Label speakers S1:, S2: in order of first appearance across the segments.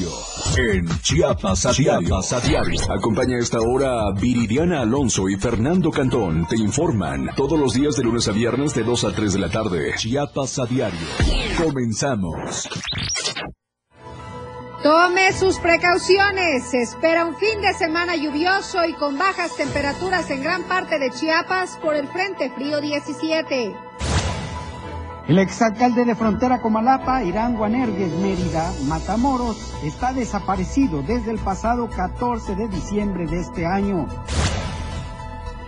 S1: diario. En Chiapas a diario. a diario. Acompaña a esta hora a Viridiana Alonso y Fernando Cantón. Te informan todos los días de lunes a viernes de 2 a 3 de la tarde. Chiapas a diario. Comenzamos.
S2: Tome sus precauciones. Se espera un fin de semana lluvioso y con bajas temperaturas en gran parte de Chiapas por el Frente Frío 17.
S3: El exalcalde de frontera Comalapa, Irán Guanergues Mérida, Matamoros, está desaparecido desde el pasado 14 de diciembre de este año.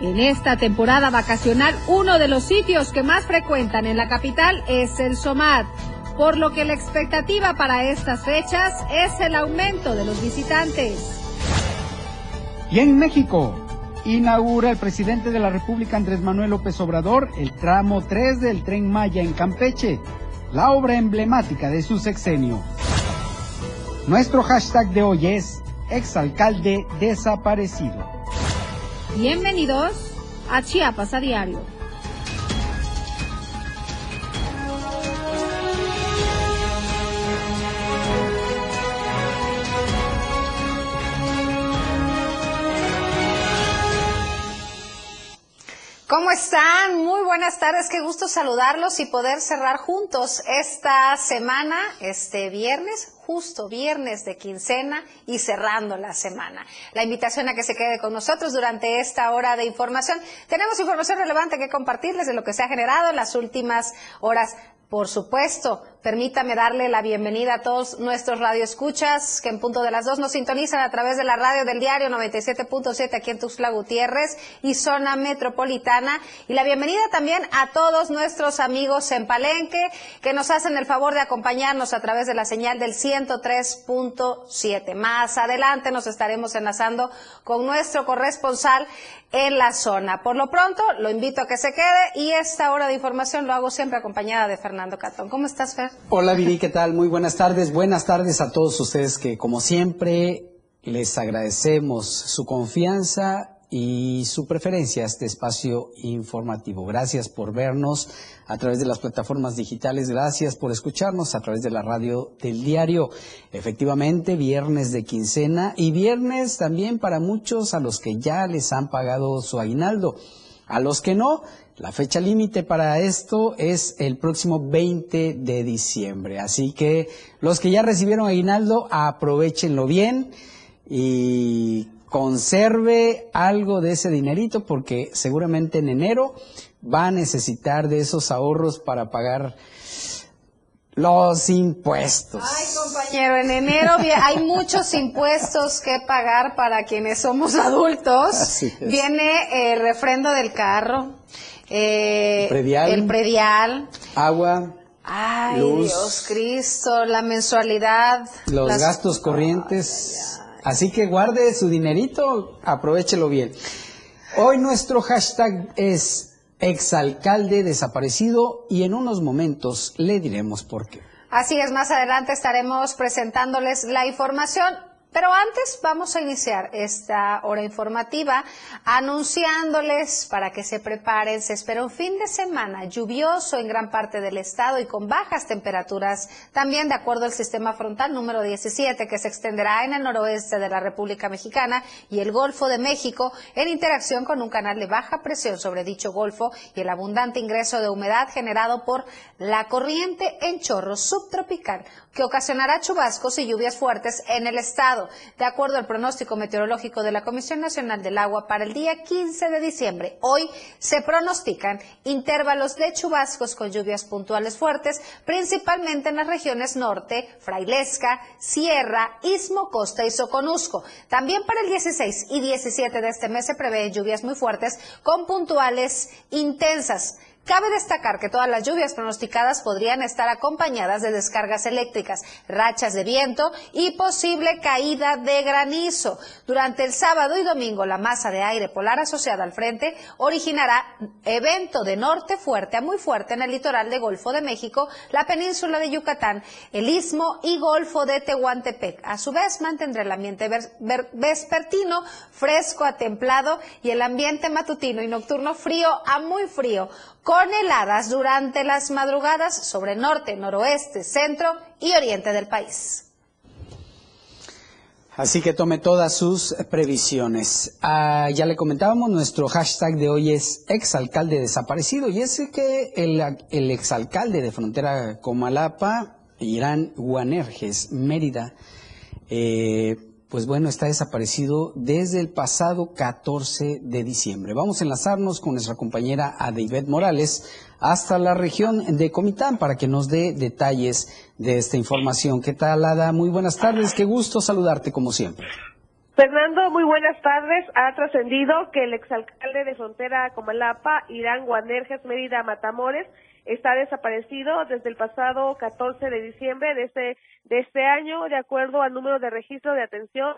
S2: En esta temporada vacacional, uno de los sitios que más frecuentan en la capital es el SOMAT por lo que la expectativa para estas fechas es el aumento de los visitantes.
S3: Y en México, inaugura el presidente de la República Andrés Manuel López Obrador el tramo 3 del tren Maya en Campeche, la obra emblemática de su sexenio. Nuestro hashtag de hoy es exalcalde desaparecido.
S2: Bienvenidos a Chiapas a Diario. ¿Cómo están? Muy buenas tardes, qué gusto saludarlos y poder cerrar juntos esta semana, este viernes, justo viernes de quincena y cerrando la semana. La invitación a que se quede con nosotros durante esta hora de información. Tenemos información relevante que compartirles de lo que se ha generado en las últimas horas. Por supuesto, permítame darle la bienvenida a todos nuestros radioescuchas que en punto de las dos nos sintonizan a través de la radio del diario 97.7 aquí en Tuxtla Gutiérrez y zona metropolitana. Y la bienvenida también a todos nuestros amigos en Palenque que nos hacen el favor de acompañarnos a través de la señal del 103.7. Más adelante nos estaremos enlazando con nuestro corresponsal en la zona. Por lo pronto, lo invito a que se quede y esta hora de información lo hago siempre acompañada de Fernando Catón. ¿Cómo estás, Fer?
S4: Hola, Viri, ¿qué tal? Muy buenas tardes. Buenas tardes a todos ustedes que, como siempre, les agradecemos su confianza y su preferencia a este espacio informativo. Gracias por vernos a través de las plataformas digitales, gracias por escucharnos a través de la radio del diario. Efectivamente, viernes de quincena y viernes también para muchos a los que ya les han pagado su aguinaldo. A los que no, la fecha límite para esto es el próximo 20 de diciembre. Así que los que ya recibieron aguinaldo, aprovechenlo bien y conserve algo de ese dinerito porque seguramente en enero va a necesitar de esos ahorros para pagar los impuestos.
S2: Ay, compañero, en enero hay muchos impuestos que pagar para quienes somos adultos. Viene el refrendo del carro, eh, el predial,
S4: agua,
S2: Ay, Dios Cristo, la mensualidad.
S4: Los gastos corrientes. Así que guarde su dinerito, aprovechelo bien. Hoy nuestro hashtag es exalcalde desaparecido y en unos momentos le diremos por qué.
S2: Así es, más adelante estaremos presentándoles la información. Pero antes vamos a iniciar esta hora informativa anunciándoles para que se preparen. Se espera un fin de semana lluvioso en gran parte del estado y con bajas temperaturas, también de acuerdo al sistema frontal número 17 que se extenderá en el noroeste de la República Mexicana y el Golfo de México en interacción con un canal de baja presión sobre dicho golfo y el abundante ingreso de humedad generado por la corriente en chorro subtropical que ocasionará chubascos y lluvias fuertes en el estado, de acuerdo al pronóstico meteorológico de la Comisión Nacional del Agua para el día 15 de diciembre. Hoy se pronostican intervalos de chubascos con lluvias puntuales fuertes, principalmente en las regiones norte, Frailesca, Sierra, Istmo, Costa y Soconusco. También para el 16 y 17 de este mes se prevén lluvias muy fuertes con puntuales intensas. Cabe destacar que todas las lluvias pronosticadas podrían estar acompañadas de descargas eléctricas, rachas de viento y posible caída de granizo. Durante el sábado y domingo, la masa de aire polar asociada al frente originará evento de norte fuerte a muy fuerte en el litoral de Golfo de México, la península de Yucatán, el istmo y Golfo de Tehuantepec. A su vez, mantendrá el ambiente vespertino fresco a templado y el ambiente matutino y nocturno frío a muy frío heladas durante las madrugadas sobre norte, noroeste, centro y oriente del país.
S4: Así que tome todas sus previsiones. Ah, ya le comentábamos, nuestro hashtag de hoy es exalcalde desaparecido y es que el, el exalcalde de frontera Comalapa, Irán Guanerges, Mérida, eh, pues bueno, está desaparecido desde el pasado 14 de diciembre. Vamos a enlazarnos con nuestra compañera Adeibet Morales hasta la región de Comitán para que nos dé detalles de esta información. ¿Qué tal, Ada? Muy buenas tardes, qué gusto saludarte como siempre.
S5: Fernando, muy buenas tardes. Ha trascendido que el exalcalde de frontera Comalapa, Irán Guanerges Mérida Matamores, está desaparecido desde el pasado 14 de diciembre de este, de este año, de acuerdo al número de registro de atención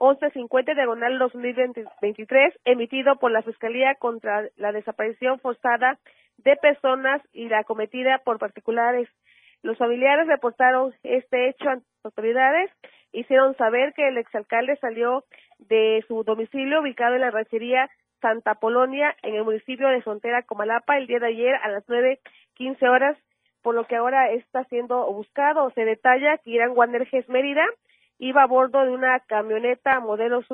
S5: 1150 diagonal 2023, emitido por la Fiscalía contra la desaparición forzada de personas y la cometida por particulares. Los familiares reportaron este hecho a las autoridades, hicieron saber que el exalcalde salió de su domicilio ubicado en la ranchería Santa Polonia en el municipio de Frontera Comalapa el día de ayer a las nueve quince horas, por lo que ahora está siendo buscado. Se detalla que Irán Wanderges Mérida iba a bordo de una camioneta modelo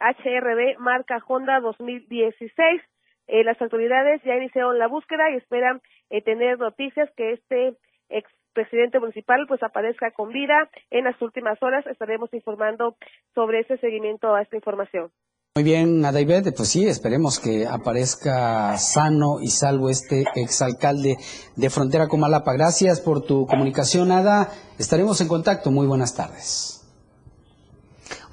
S5: HRB marca Honda 2016. Eh, las autoridades ya iniciaron la búsqueda y esperan eh, tener noticias que este ex presidente municipal pues aparezca con vida. En las últimas horas estaremos informando sobre ese seguimiento a esta información.
S4: Muy bien, Adaibet, pues sí, esperemos que aparezca sano y salvo este exalcalde de Frontera Comalapa. Gracias por tu comunicación, Ada. Estaremos en contacto. Muy buenas tardes.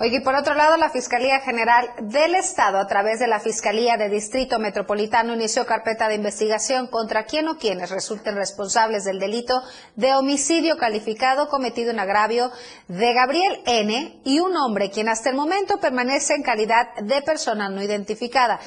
S2: Oye, y por otro lado, la Fiscalía General del Estado, a través de la Fiscalía de Distrito Metropolitano, inició carpeta de investigación contra quien o quienes resulten responsables del delito de homicidio calificado cometido en agravio de Gabriel N. y un hombre quien hasta el momento permanece en calidad de persona no identificada.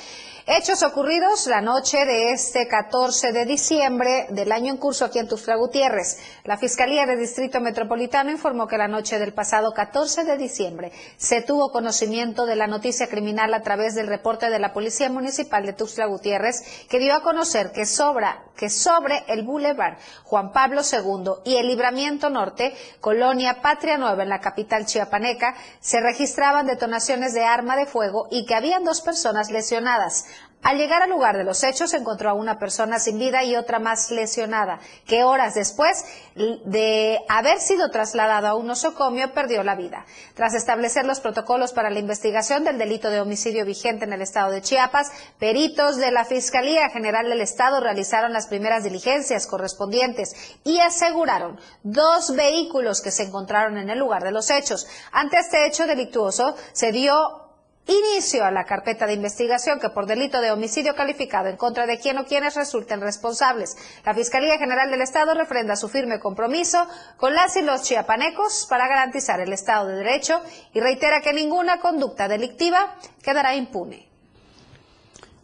S2: Hechos ocurridos la noche de este 14 de diciembre del año en curso aquí en Tuxtla Gutiérrez. La Fiscalía de Distrito Metropolitano informó que la noche del pasado 14 de diciembre se tuvo conocimiento de la noticia criminal a través del reporte de la Policía Municipal de Tuxtla Gutiérrez que dio a conocer que, sobra, que sobre el Boulevard Juan Pablo II y el Libramiento Norte, colonia Patria Nueva en la capital chiapaneca, se registraban detonaciones de arma de fuego y que habían dos personas lesionadas. Al llegar al lugar de los hechos se encontró a una persona sin vida y otra más lesionada, que horas después de haber sido trasladado a un nosocomio perdió la vida. Tras establecer los protocolos para la investigación del delito de homicidio vigente en el estado de Chiapas, peritos de la Fiscalía General del Estado realizaron las primeras diligencias correspondientes y aseguraron dos vehículos que se encontraron en el lugar de los hechos. Ante este hecho delictuoso se dio inicio a la carpeta de investigación que por delito de homicidio calificado en contra de quien o quienes resulten responsables. La Fiscalía General del Estado refrenda su firme compromiso con las y los chiapanecos para garantizar el Estado de Derecho y reitera que ninguna conducta delictiva quedará impune.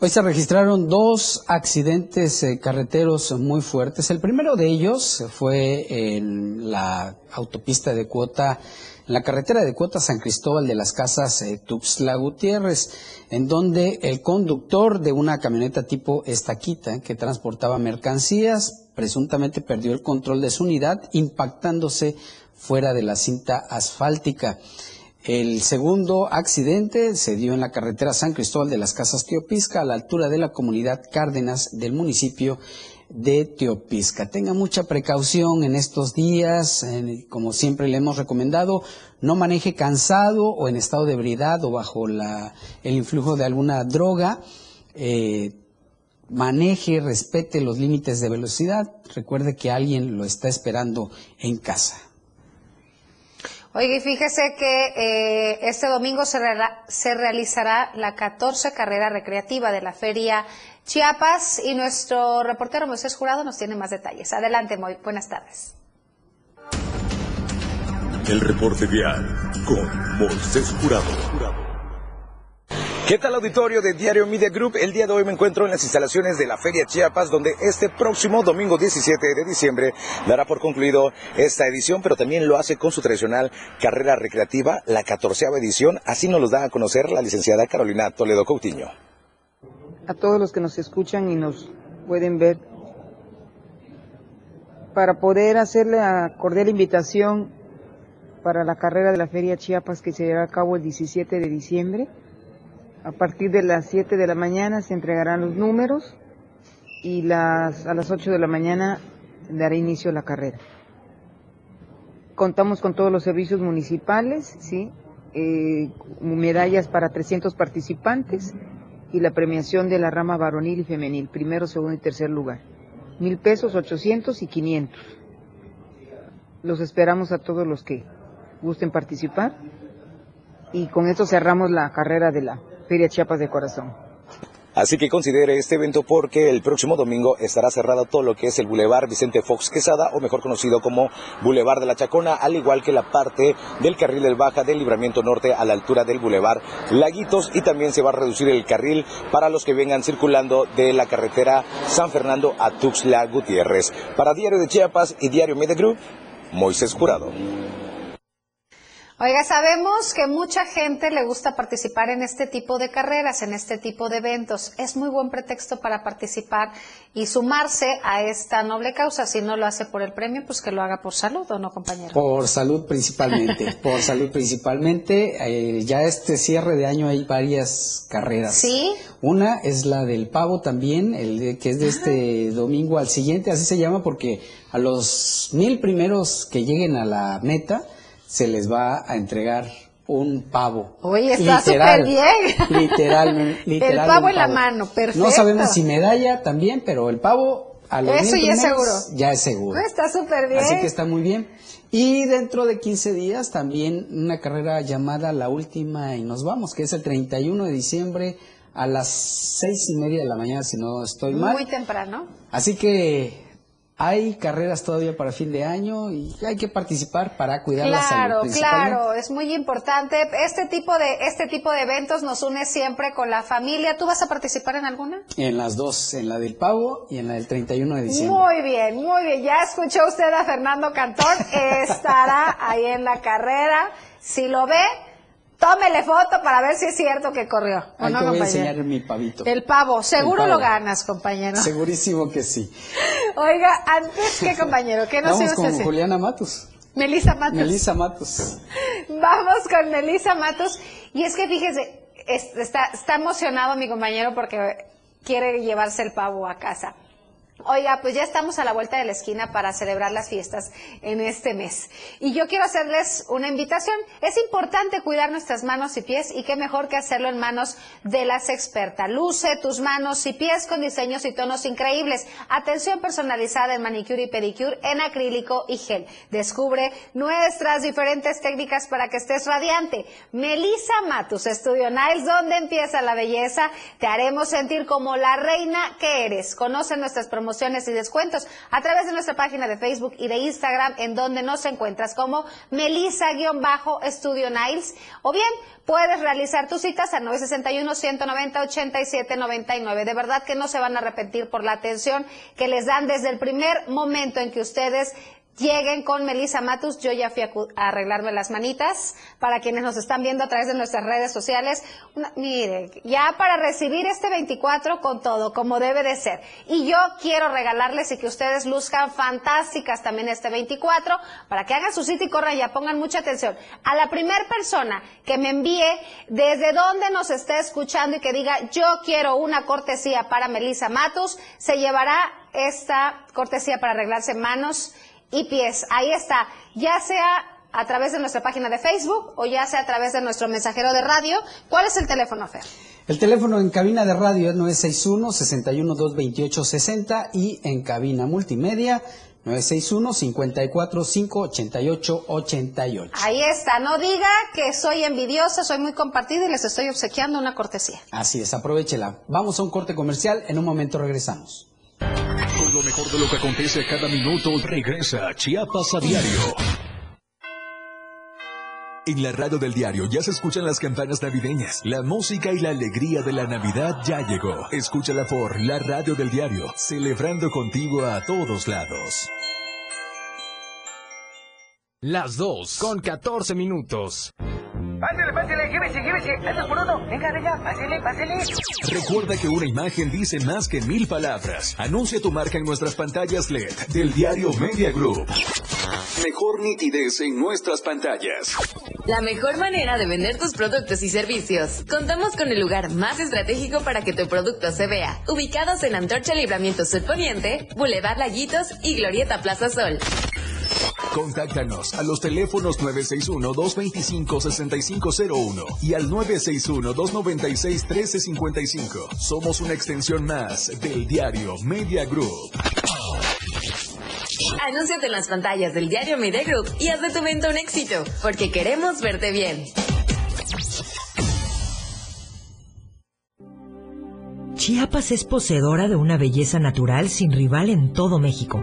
S4: Hoy se registraron dos accidentes eh, carreteros muy fuertes. El primero de ellos fue en la autopista de cuota en la carretera de Cuota San Cristóbal de las Casas eh, Tuxtla Gutiérrez, en donde el conductor de una camioneta tipo estaquita que transportaba mercancías presuntamente perdió el control de su unidad impactándose fuera de la cinta asfáltica. El segundo accidente se dio en la carretera San Cristóbal de las Casas Teopisca, a la altura de la comunidad Cárdenas del municipio de Teopisca. Tenga mucha precaución en estos días, como siempre le hemos recomendado, no maneje cansado o en estado de ebriedad o bajo el influjo de alguna droga. Eh, maneje, respete los límites de velocidad. Recuerde que alguien lo está esperando en casa.
S2: Oye, y fíjese que eh, este domingo se, se realizará la 14 carrera recreativa de la Feria Chiapas y nuestro reportero Moisés Jurado nos tiene más detalles. Adelante, muy buenas tardes.
S1: El reporte vial con Moisés Jurado.
S6: ¿Qué tal auditorio de Diario Media Group? El día de hoy me encuentro en las instalaciones de la Feria Chiapas, donde este próximo domingo 17 de diciembre dará por concluido esta edición, pero también lo hace con su tradicional carrera recreativa, la catorceava edición. Así nos lo da a conocer la licenciada Carolina Toledo Coutinho.
S7: A todos los que nos escuchan y nos pueden ver, para poder hacerle la cordial invitación para la carrera de la Feria Chiapas que se llevará a cabo el 17 de diciembre. A partir de las 7 de la mañana se entregarán los números y las, a las 8 de la mañana dará inicio la carrera. Contamos con todos los servicios municipales, ¿sí? Eh, medallas para 300 participantes y la premiación de la rama varonil y femenil, primero, segundo y tercer lugar. Mil pesos, 800 y 500. Los esperamos a todos los que gusten participar y con esto cerramos la carrera de la Feria Chiapas de Corazón.
S6: Así que considere este evento porque el próximo domingo estará cerrado todo lo que es el Boulevard Vicente Fox Quesada, o mejor conocido como Boulevard de la Chacona, al igual que la parte del carril del Baja del Libramiento Norte a la altura del Boulevard Laguitos y también se va a reducir el carril para los que vengan circulando de la carretera San Fernando a Tuxtla Gutiérrez. Para Diario de Chiapas y Diario Media Moisés Curado.
S2: Oiga, sabemos que mucha gente le gusta participar en este tipo de carreras, en este tipo de eventos. Es muy buen pretexto para participar y sumarse a esta noble causa. Si no lo hace por el premio, pues que lo haga por salud, ¿o no, compañero?
S4: Por salud principalmente, por salud principalmente. Eh, ya este cierre de año hay varias carreras.
S2: Sí.
S4: Una es la del pavo también, el que es de este domingo al siguiente, así se llama porque a los mil primeros que lleguen a la meta, se les va a entregar un pavo.
S2: Oye, está súper bien.
S4: Literal,
S2: El pavo en la mano, perfecto.
S4: No sabemos si medalla también, pero el pavo a los
S2: Eso ya es seguro.
S4: Ya es seguro.
S2: Está súper bien.
S4: Así que está muy bien. Y dentro de 15 días también una carrera llamada La Última y nos vamos, que es el 31 de diciembre a las seis y media de la mañana, si no estoy mal.
S2: Muy temprano.
S4: Así que hay carreras todavía para fin de año y hay que participar para cuidar la salud.
S2: Claro, claro, es muy importante. Este tipo de este tipo de eventos nos une siempre con la familia. ¿Tú vas a participar en alguna?
S4: En las dos, en la del pavo y en la del 31 de diciembre.
S2: Muy bien, muy bien. Ya escuchó usted a Fernando Cantón, estará ahí en la carrera. Si lo ve, Tómele foto para ver si es cierto que corrió.
S4: ¿o no, voy a enseñar mi pavito.
S2: El pavo. Seguro lo ganas, compañero.
S4: Segurísimo que sí.
S2: Oiga, antes que compañero, ¿qué nos
S4: Vamos con Juliana Matos.
S2: Melissa Matos.
S4: Melissa Matos.
S2: Vamos con Melissa Matos. Y es que fíjese, está, está emocionado mi compañero porque quiere llevarse el pavo a casa. Oiga, pues ya estamos a la vuelta de la esquina para celebrar las fiestas en este mes. Y yo quiero hacerles una invitación. Es importante cuidar nuestras manos y pies y qué mejor que hacerlo en manos de las expertas. Luce tus manos y pies con diseños y tonos increíbles. Atención personalizada en manicure y pedicure en acrílico y gel. Descubre nuestras diferentes técnicas para que estés radiante. Melissa Matus, Estudio Niles, donde empieza la belleza. Te haremos sentir como la reina que eres. Conoce nuestras promociones y descuentos a través de nuestra página de Facebook y de Instagram en donde nos encuentras como Melissa-Estudio Niles o bien puedes realizar tus citas al 961-190-8799. De verdad que no se van a arrepentir por la atención que les dan desde el primer momento en que ustedes lleguen con Melissa Matus. Yo ya fui a, arreglarme las manitas. Para quienes nos están viendo a través de nuestras redes sociales, mire, ya para recibir este 24 con todo, como debe de ser. Y yo quiero regalarles y que ustedes luzcan fantásticas también este 24, para que hagan su cita y corran ya, pongan mucha atención. A la primera persona que me envíe desde donde nos esté escuchando y que diga, yo quiero una cortesía para Melissa Matus, se llevará esta cortesía para arreglarse manos y pies. Ahí está, ya sea a través de nuestra página de Facebook o ya sea a través de nuestro mensajero de radio. ¿Cuál es el teléfono, Fer?
S4: El teléfono en cabina de radio es 961-61-228-60 y en cabina multimedia 961-54-588-88.
S2: Ahí está, no diga que soy envidiosa, soy muy compartida y les estoy obsequiando una cortesía.
S4: Así es, aprovechela. Vamos a un corte comercial, en un momento regresamos.
S1: Con lo mejor de lo que acontece cada minuto, regresa Chiapas a diario. En la radio del diario ya se escuchan las campanas navideñas. La música y la alegría de la Navidad ya llegó. Escúchala por la radio del diario, celebrando contigo a todos lados.
S8: Las dos con 14 minutos.
S9: Pásale, pásale, llévese, llévese. Anda por uno. Venga, venga, pásele, pásele.
S1: Recuerda que una imagen dice más que mil palabras. Anuncia tu marca en nuestras pantallas LED del diario Media Group. Mejor nitidez en nuestras pantallas.
S10: La mejor manera de vender tus productos y servicios. Contamos con el lugar más estratégico para que tu producto se vea. Ubicados en Antorcha Libramiento Sur Poniente, Boulevard Laguitos y Glorieta Plaza Sol.
S1: Contáctanos a los teléfonos 961-225-6501 y al 961-296-1355. Somos una extensión más del diario Media Group.
S10: Anúnciate en las pantallas del diario Media Group y haz de tu venta un éxito, porque queremos verte bien.
S11: Chiapas es poseedora de una belleza natural sin rival en todo México.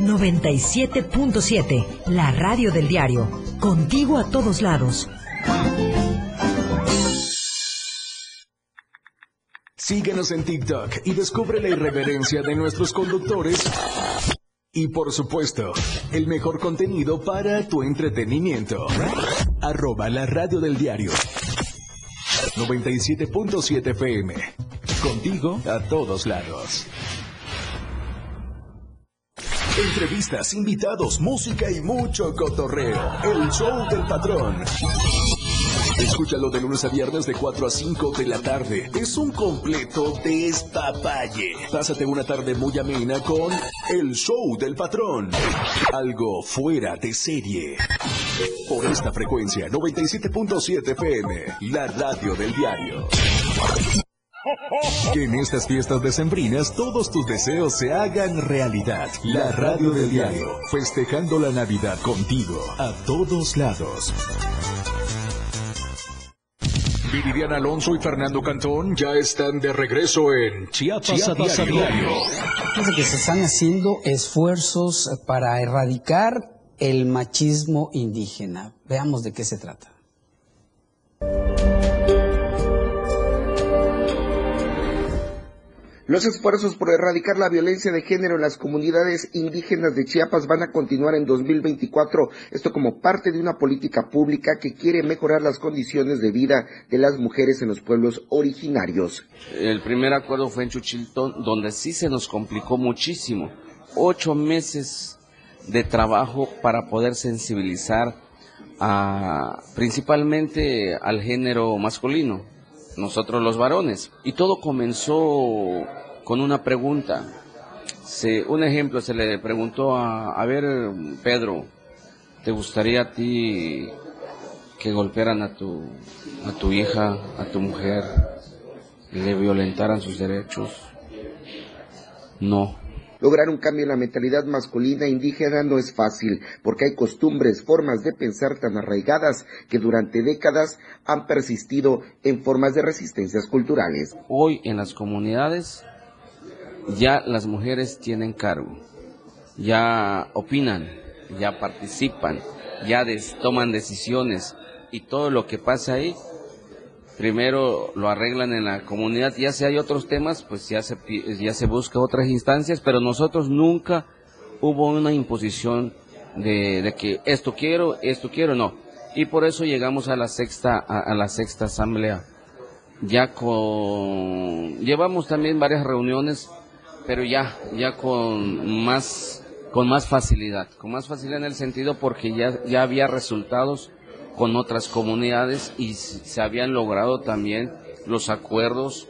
S11: 97.7, la radio del diario. Contigo a todos lados.
S1: Síguenos en TikTok y descubre la irreverencia de nuestros conductores. Y por supuesto, el mejor contenido para tu entretenimiento. Arroba la radio del diario. 97.7 FM. Contigo a todos lados. Entrevistas, invitados, música y mucho cotorreo. El show del patrón. Escúchalo de lunes a viernes de 4 a 5 de la tarde. Es un completo despapalle. Pásate una tarde muy amena con El Show del Patrón. Algo fuera de serie. Por esta frecuencia, 97.7 FM, la radio del diario. Que en estas fiestas decembrinas todos tus deseos se hagan realidad. La radio del diario, festejando la Navidad contigo, a todos lados. Viridiana Alonso y Fernando Cantón ya están de regreso en Chiapas, a diario.
S4: Fíjense que se están haciendo esfuerzos para erradicar el machismo indígena. Veamos de qué se trata.
S12: Los esfuerzos por erradicar la violencia de género en las comunidades indígenas de Chiapas van a continuar en 2024, esto como parte de una política pública que quiere mejorar las condiciones de vida de las mujeres en los pueblos originarios.
S13: El primer acuerdo fue en Chuchiltón, donde sí se nos complicó muchísimo. Ocho meses de trabajo para poder sensibilizar a, principalmente al género masculino, nosotros los varones. Y todo comenzó con una pregunta. Se, un ejemplo, se le preguntó a, a ver, Pedro, ¿te gustaría a ti que golpearan a tu, a tu hija, a tu mujer, le violentaran sus derechos? No.
S12: Lograr un cambio en la mentalidad masculina indígena no es fácil, porque hay costumbres, formas de pensar tan arraigadas que durante décadas han persistido en formas de resistencias culturales.
S13: Hoy en las comunidades ya las mujeres tienen cargo, ya opinan, ya participan, ya toman decisiones y todo lo que pasa ahí, primero lo arreglan en la comunidad, ya si hay otros temas, pues ya se, ya se busca otras instancias, pero nosotros nunca hubo una imposición de, de que esto quiero, esto quiero, no. Y por eso llegamos a la sexta, a la sexta asamblea. Ya con, llevamos también varias reuniones pero ya, ya con más, con más facilidad, con más facilidad en el sentido porque ya, ya había resultados con otras comunidades y se habían logrado también los acuerdos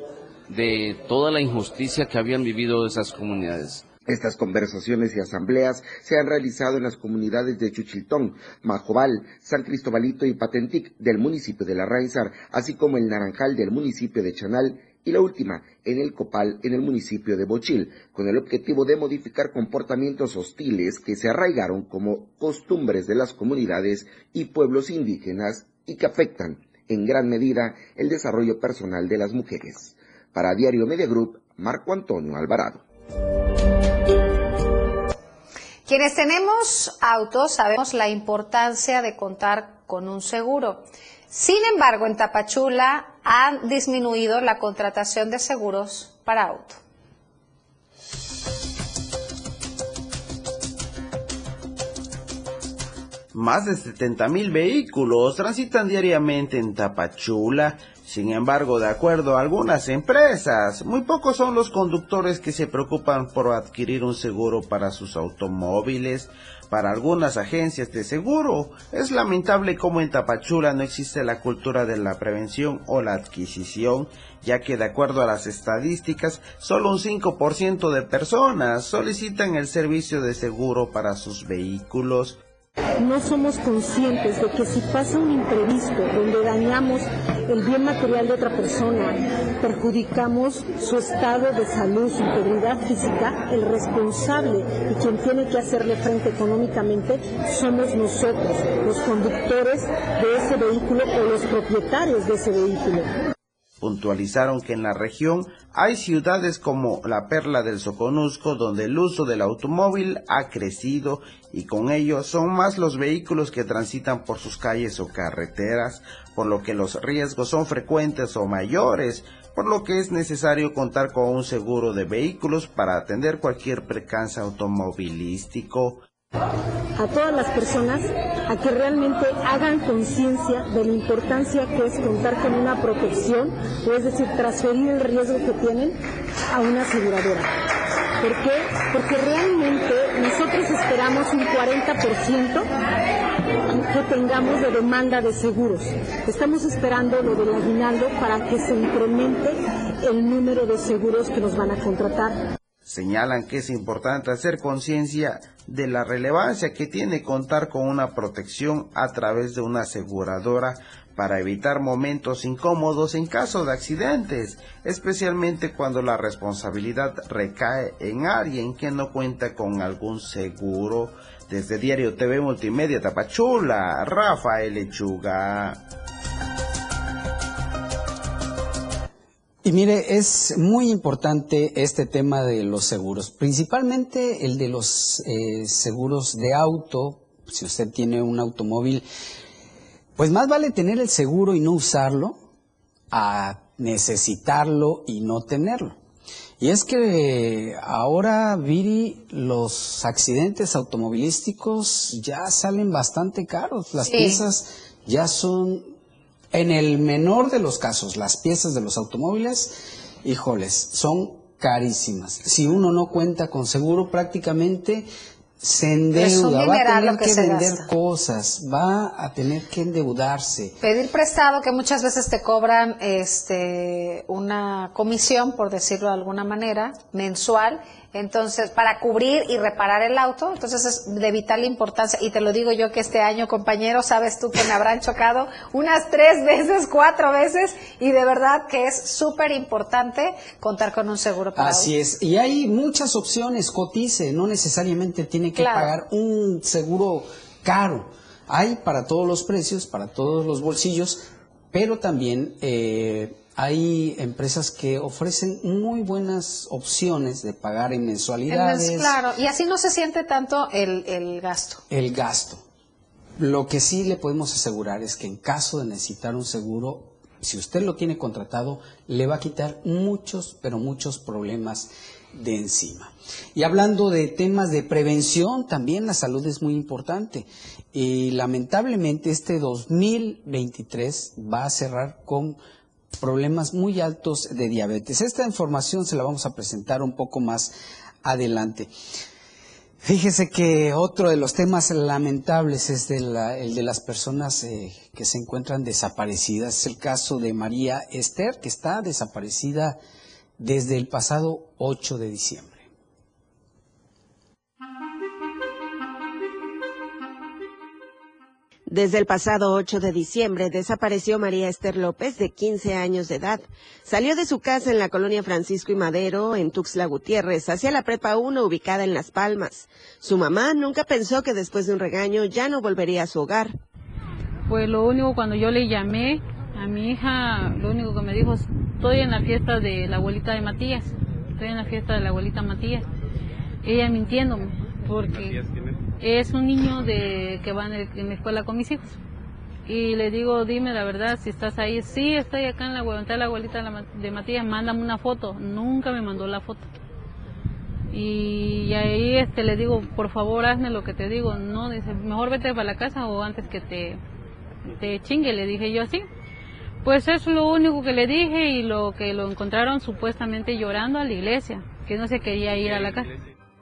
S13: de toda la injusticia que habían vivido esas comunidades.
S12: Estas conversaciones y asambleas se han realizado en las comunidades de Chuchiltón, Majobal, San Cristobalito y Patentic del municipio de La Raizar, así como el Naranjal del municipio de Chanal y la última en el Copal, en el municipio de Bochil, con el objetivo de modificar comportamientos hostiles que se arraigaron como costumbres de las comunidades y pueblos indígenas y que afectan en gran medida el desarrollo personal de las mujeres. Para Diario Media Group, Marco Antonio Alvarado.
S2: Quienes tenemos autos sabemos la importancia de contar con un seguro. Sin embargo, en Tapachula han disminuido la contratación de seguros para auto.
S14: Más de 70 mil vehículos transitan diariamente en Tapachula. Sin embargo, de acuerdo a algunas empresas, muy pocos son los conductores que se preocupan por adquirir un seguro para sus automóviles. Para algunas agencias de seguro, es lamentable cómo en Tapachula no existe la cultura de la prevención o la adquisición, ya que de acuerdo a las estadísticas, solo un 5% de personas solicitan el servicio de seguro para sus vehículos
S15: no somos conscientes de que si pasa un imprevisto donde dañamos el bien material de otra persona, perjudicamos su estado de salud, su integridad física, el responsable y quien tiene que hacerle frente económicamente somos nosotros, los conductores de ese vehículo o los propietarios de ese vehículo.
S14: Puntualizaron que en la región hay ciudades como la Perla del Soconusco donde el uso del automóvil ha crecido y con ello son más los vehículos que transitan por sus calles o carreteras, por lo que los riesgos son frecuentes o mayores, por lo que es necesario contar con un seguro de vehículos para atender cualquier percance automovilístico
S15: a todas las personas a que realmente hagan conciencia de la importancia que es contar con una protección, o es decir, transferir el riesgo que tienen a una aseguradora. ¿Por qué? Porque realmente nosotros esperamos un 40% que tengamos de demanda de seguros. Estamos esperando lo del aguinaldo para que se incremente el número de seguros que nos van a contratar.
S14: Señalan que es importante hacer conciencia de la relevancia que tiene contar con una protección a través de una aseguradora para evitar momentos incómodos en caso de accidentes, especialmente cuando la responsabilidad recae en alguien que no cuenta con algún seguro. Desde Diario TV Multimedia Tapachula, Rafael Lechuga.
S4: Y mire, es muy importante este tema de los seguros, principalmente el de los eh, seguros de auto. Si usted tiene un automóvil, pues más vale tener el seguro y no usarlo a necesitarlo y no tenerlo. Y es que ahora, Viri, los accidentes automovilísticos ya salen bastante caros. Las piezas ya son en el menor de los casos, las piezas de los automóviles, híjoles, son carísimas. Si uno no cuenta con seguro, prácticamente se endeuda, va a tener que, vender cosas, va a tener que endeudarse.
S2: Pedir prestado, que muchas veces te cobran este una comisión, por decirlo de alguna manera, mensual, entonces, para cubrir y reparar el auto, entonces es de vital importancia. Y te lo digo yo que este año, compañero, sabes tú que me habrán chocado unas tres veces, cuatro veces, y de verdad que es súper importante contar con un seguro para
S4: Así es. Y hay muchas opciones, cotice, no necesariamente tiene que pagar un seguro caro. Hay para todos los precios, para todos los bolsillos, pero también eh, hay empresas que ofrecen muy buenas opciones de pagar en mensualidades.
S2: claro, y así no se siente tanto el, el gasto.
S4: El gasto. Lo que sí le podemos asegurar es que en caso de necesitar un seguro, si usted lo tiene contratado, le va a quitar muchos, pero muchos problemas de encima. Y hablando de temas de prevención, también la salud es muy importante. Y lamentablemente este 2023 va a cerrar con problemas muy altos de diabetes. Esta información se la vamos a presentar un poco más adelante. Fíjese que otro de los temas lamentables es el de las personas eh, que se encuentran desaparecidas. Es el caso de María Esther, que está desaparecida desde el pasado 8 de diciembre.
S16: Desde el pasado 8 de diciembre desapareció María Esther López, de 15 años de edad. Salió de su casa en la colonia Francisco y Madero, en Tuxtla Gutiérrez, hacia la Prepa 1 ubicada en Las Palmas. Su mamá nunca pensó que después de un regaño ya no volvería a su hogar.
S17: Pues lo único cuando yo le llamé a mi hija, lo único que me dijo, estoy en la fiesta de la abuelita de Matías, estoy en la fiesta de la abuelita Matías. Ella mintiéndome, porque es un niño de que va en, el- en la escuela con mis hijos. Y le digo, dime la verdad, si estás ahí. Sí, estoy acá en la abuelita, la abuelita de la Ma- de Matías, mándame una foto. Nunca me mandó la foto. Y ahí este, le digo, por favor, hazme lo que te digo. No, dice, mejor vete para la casa o antes que te, te chingue, le dije yo así. Pues eso es lo único que le dije y lo que lo encontraron supuestamente llorando a la iglesia, que no se quería ir a la casa.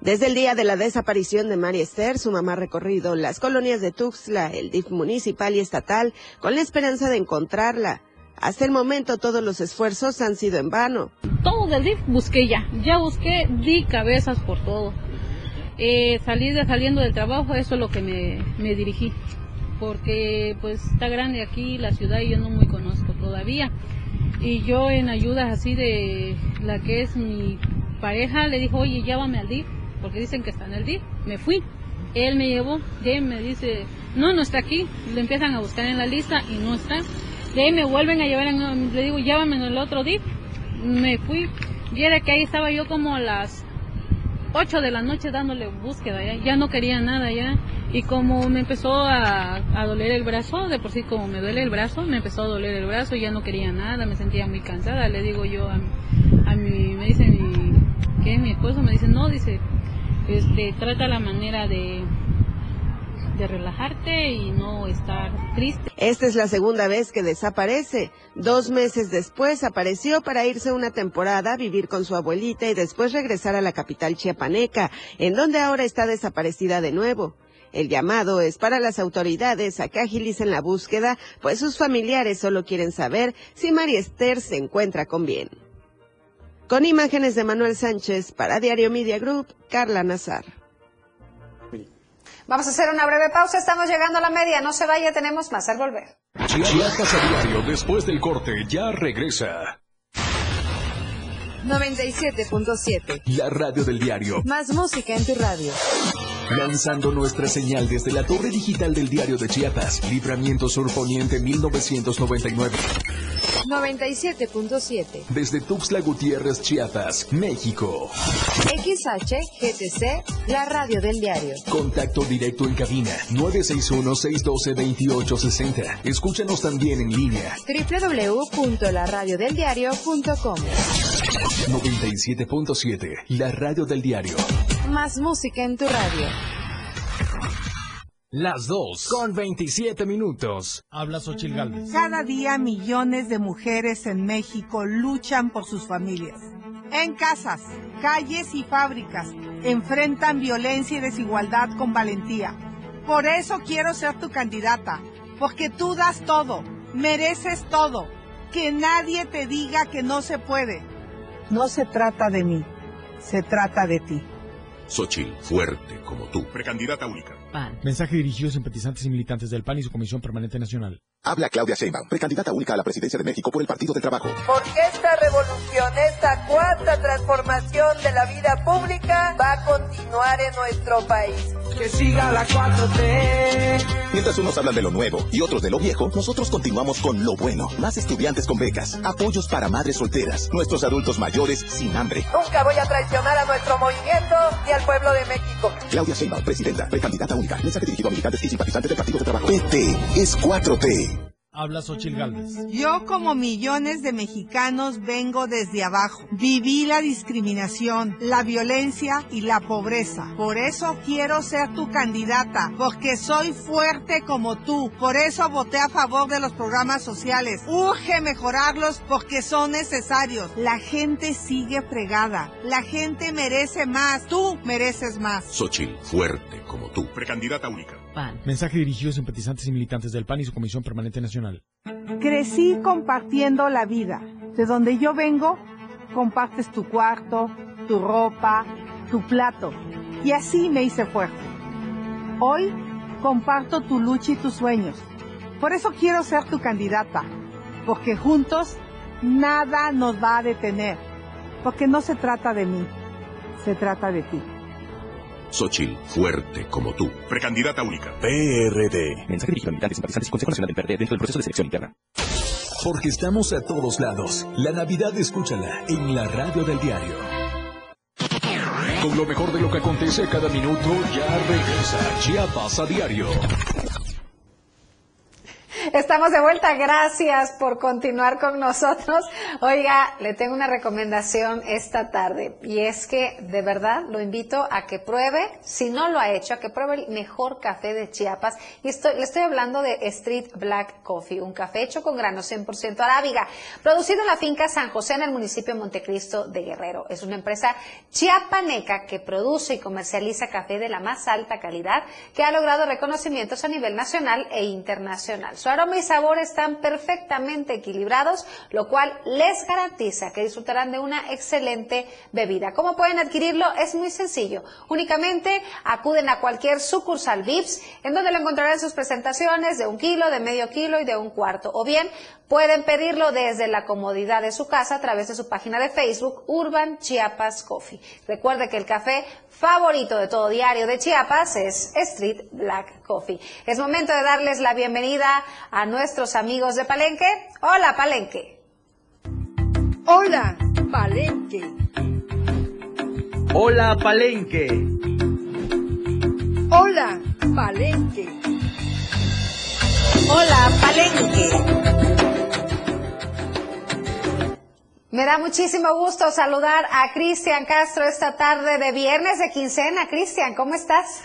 S16: Desde el día de la desaparición de María Esther, su mamá ha recorrido las colonias de Tuxtla, el DIF municipal y estatal, con la esperanza de encontrarla. Hasta el momento todos los esfuerzos han sido en vano.
S17: Todo del DIF busqué ya, ya busqué, di cabezas por todo. Eh, salí de, saliendo del trabajo, eso es lo que me, me dirigí, porque pues está grande aquí la ciudad y yo no muy conozco todavía. Y yo en ayudas así de la que es mi pareja le dijo, oye, llévame al DIF, porque dicen que está en el DIF. Me fui. Él me llevó, de me dice, no, no está aquí. Le empiezan a buscar en la lista y no está. De ahí me vuelven a llevar, en- le digo, llévame en el otro DIF. Me fui. Viera que ahí estaba yo como a las 8 de la noche dándole búsqueda, ya, no quería nada ya. Y como me empezó a, doler el brazo, de por sí como me duele el brazo, me empezó a doler el brazo, ya no quería nada, me sentía muy cansada. Le digo yo a, a mi, me dice mi, que mi esposo, me dice, no, dice, este, trata la manera de, relajarte y no estar triste.
S16: Esta es la segunda vez que desaparece. Dos meses después apareció para irse una temporada a vivir con su abuelita y después regresar a la capital chiapaneca, en donde ahora está desaparecida de nuevo. El llamado es para las autoridades a que agilicen la búsqueda, pues sus familiares solo quieren saber si María Esther se encuentra con bien. Con imágenes de Manuel Sánchez para Diario Media Group, Carla Nazar.
S2: Vamos a hacer una breve pausa, estamos llegando a la media, no se vaya, tenemos más al volver.
S1: Chiapas a diario después del corte ya regresa.
S18: 97.7.
S1: La radio del diario.
S18: Más música en tu radio.
S1: Lanzando nuestra señal desde la torre digital del diario de Chiapas, Libramiento Sur Poniente 1999.
S18: 97.7.
S1: Desde Tuxtla Gutiérrez, Chiapas, México.
S18: XHGTC, la radio del diario.
S1: Contacto directo en cabina 961-612-2860. Escúchanos también en línea
S18: www.laradiodeldiario.com.
S1: 97.7, la radio del diario.
S18: Más música en tu radio.
S8: Las 2 con 27 minutos.
S19: Habla Xochil Gálvez.
S20: Cada día millones de mujeres en México luchan por sus familias. En casas, calles y fábricas enfrentan violencia y desigualdad con valentía. Por eso quiero ser tu candidata, porque tú das todo, mereces todo. Que nadie te diga que no se puede. No se trata de mí, se trata de ti.
S21: Xochitl, fuerte como tú. Precandidata única.
S19: Mensaje dirigido a simpatizantes y militantes del PAN y su Comisión Permanente Nacional.
S21: Habla Claudia Sheinbaum, precandidata única a la presidencia de México por el Partido del Trabajo.
S22: Porque esta revolución, esta cuarta transformación de la vida pública va a continuar en nuestro país.
S21: Que siga la 4T. Mientras unos hablan de lo nuevo y otros de lo viejo, nosotros continuamos con lo bueno. Más estudiantes con becas, apoyos para madres solteras, nuestros adultos mayores sin hambre.
S22: Nunca voy a traicionar a nuestro movimiento ni al pueblo de México.
S21: Claudia Sheinbaum, presidenta, precandidata única. Mensaje dirigido a militantes y simpatizantes del Partido del Trabajo. PT es 4T.
S19: Habla Xochil Gálvez.
S20: Yo como millones de mexicanos vengo desde abajo. Viví la discriminación, la violencia y la pobreza. Por eso quiero ser tu candidata, porque soy fuerte como tú. Por eso voté a favor de los programas sociales. Urge mejorarlos porque son necesarios. La gente sigue fregada. La gente merece más. Tú mereces más.
S21: Xochitl, fuerte como tú. Precandidata única.
S19: Mensaje dirigido a simpatizantes y militantes del PAN y su Comisión Permanente Nacional.
S20: Crecí compartiendo la vida. De donde yo vengo, compartes tu cuarto, tu ropa, tu plato. Y así me hice fuerte. Hoy comparto tu lucha y tus sueños. Por eso quiero ser tu candidata. Porque juntos nada nos va a detener. Porque no se trata de mí, se trata de ti.
S21: Xochitl, fuerte como tú. Precandidata única. PRD.
S1: Mensaje dirigido a militantes, simpatizantes y Consejo Nacional del PRD dentro del proceso de selección interna. Porque estamos a todos lados. La Navidad escúchala en la radio del diario. con lo mejor de lo que acontece cada minuto, ya regresa Chiapas a diario.
S2: Estamos de vuelta, gracias por continuar con nosotros. Oiga, le tengo una recomendación esta tarde y es que de verdad lo invito a que pruebe, si no lo ha hecho, a que pruebe el mejor café de Chiapas. Y estoy, le estoy hablando de Street Black Coffee, un café hecho con granos 100% arábiga, producido en la finca San José en el municipio Montecristo de Guerrero. Es una empresa chiapaneca que produce y comercializa café de la más alta calidad que ha logrado reconocimientos a nivel nacional e internacional. Aroma y sabor están perfectamente equilibrados, lo cual les garantiza que disfrutarán de una excelente bebida. ¿Cómo pueden adquirirlo? Es muy sencillo. Únicamente acuden a cualquier sucursal VIPS, en donde lo encontrarán en sus presentaciones de un kilo, de medio kilo y de un cuarto. O bien pueden pedirlo desde la comodidad de su casa a través de su página de Facebook Urban Chiapas Coffee. Recuerde que el café favorito de todo diario de Chiapas es Street Black Coffee. Es momento de darles la bienvenida a nuestros amigos de Palenque. Hola, Palenque.
S23: Hola, Palenque.
S24: Hola, Palenque.
S23: Hola, Palenque.
S2: Hola, Palenque. Me da muchísimo gusto saludar a Cristian Castro esta tarde de viernes de quincena. Cristian, ¿cómo estás?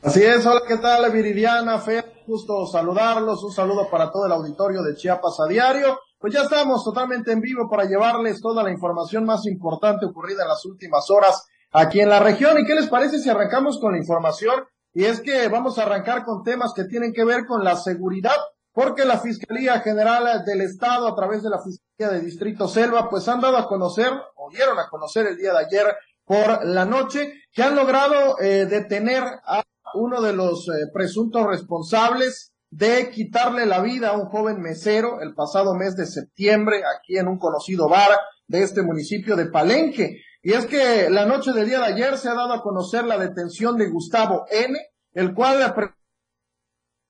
S25: Así es, hola, ¿qué tal, Viridiana? Fe, gusto saludarlos, un saludo para todo el auditorio de Chiapas a diario. Pues ya estamos totalmente en vivo para llevarles toda la información más importante ocurrida en las últimas horas aquí en la región. ¿Y qué les parece si arrancamos con la información? Y es que vamos a arrancar con temas que tienen que ver con la seguridad porque la Fiscalía General del Estado, a través de la Fiscalía de Distrito Selva, pues han dado a conocer, o dieron a conocer el día de ayer por la noche, que han logrado eh, detener a uno de los eh, presuntos responsables de quitarle la vida a un joven mesero el pasado mes de septiembre aquí en un conocido bar de este municipio de Palenque. Y es que la noche del día de ayer se ha dado a conocer la detención de Gustavo N., el cual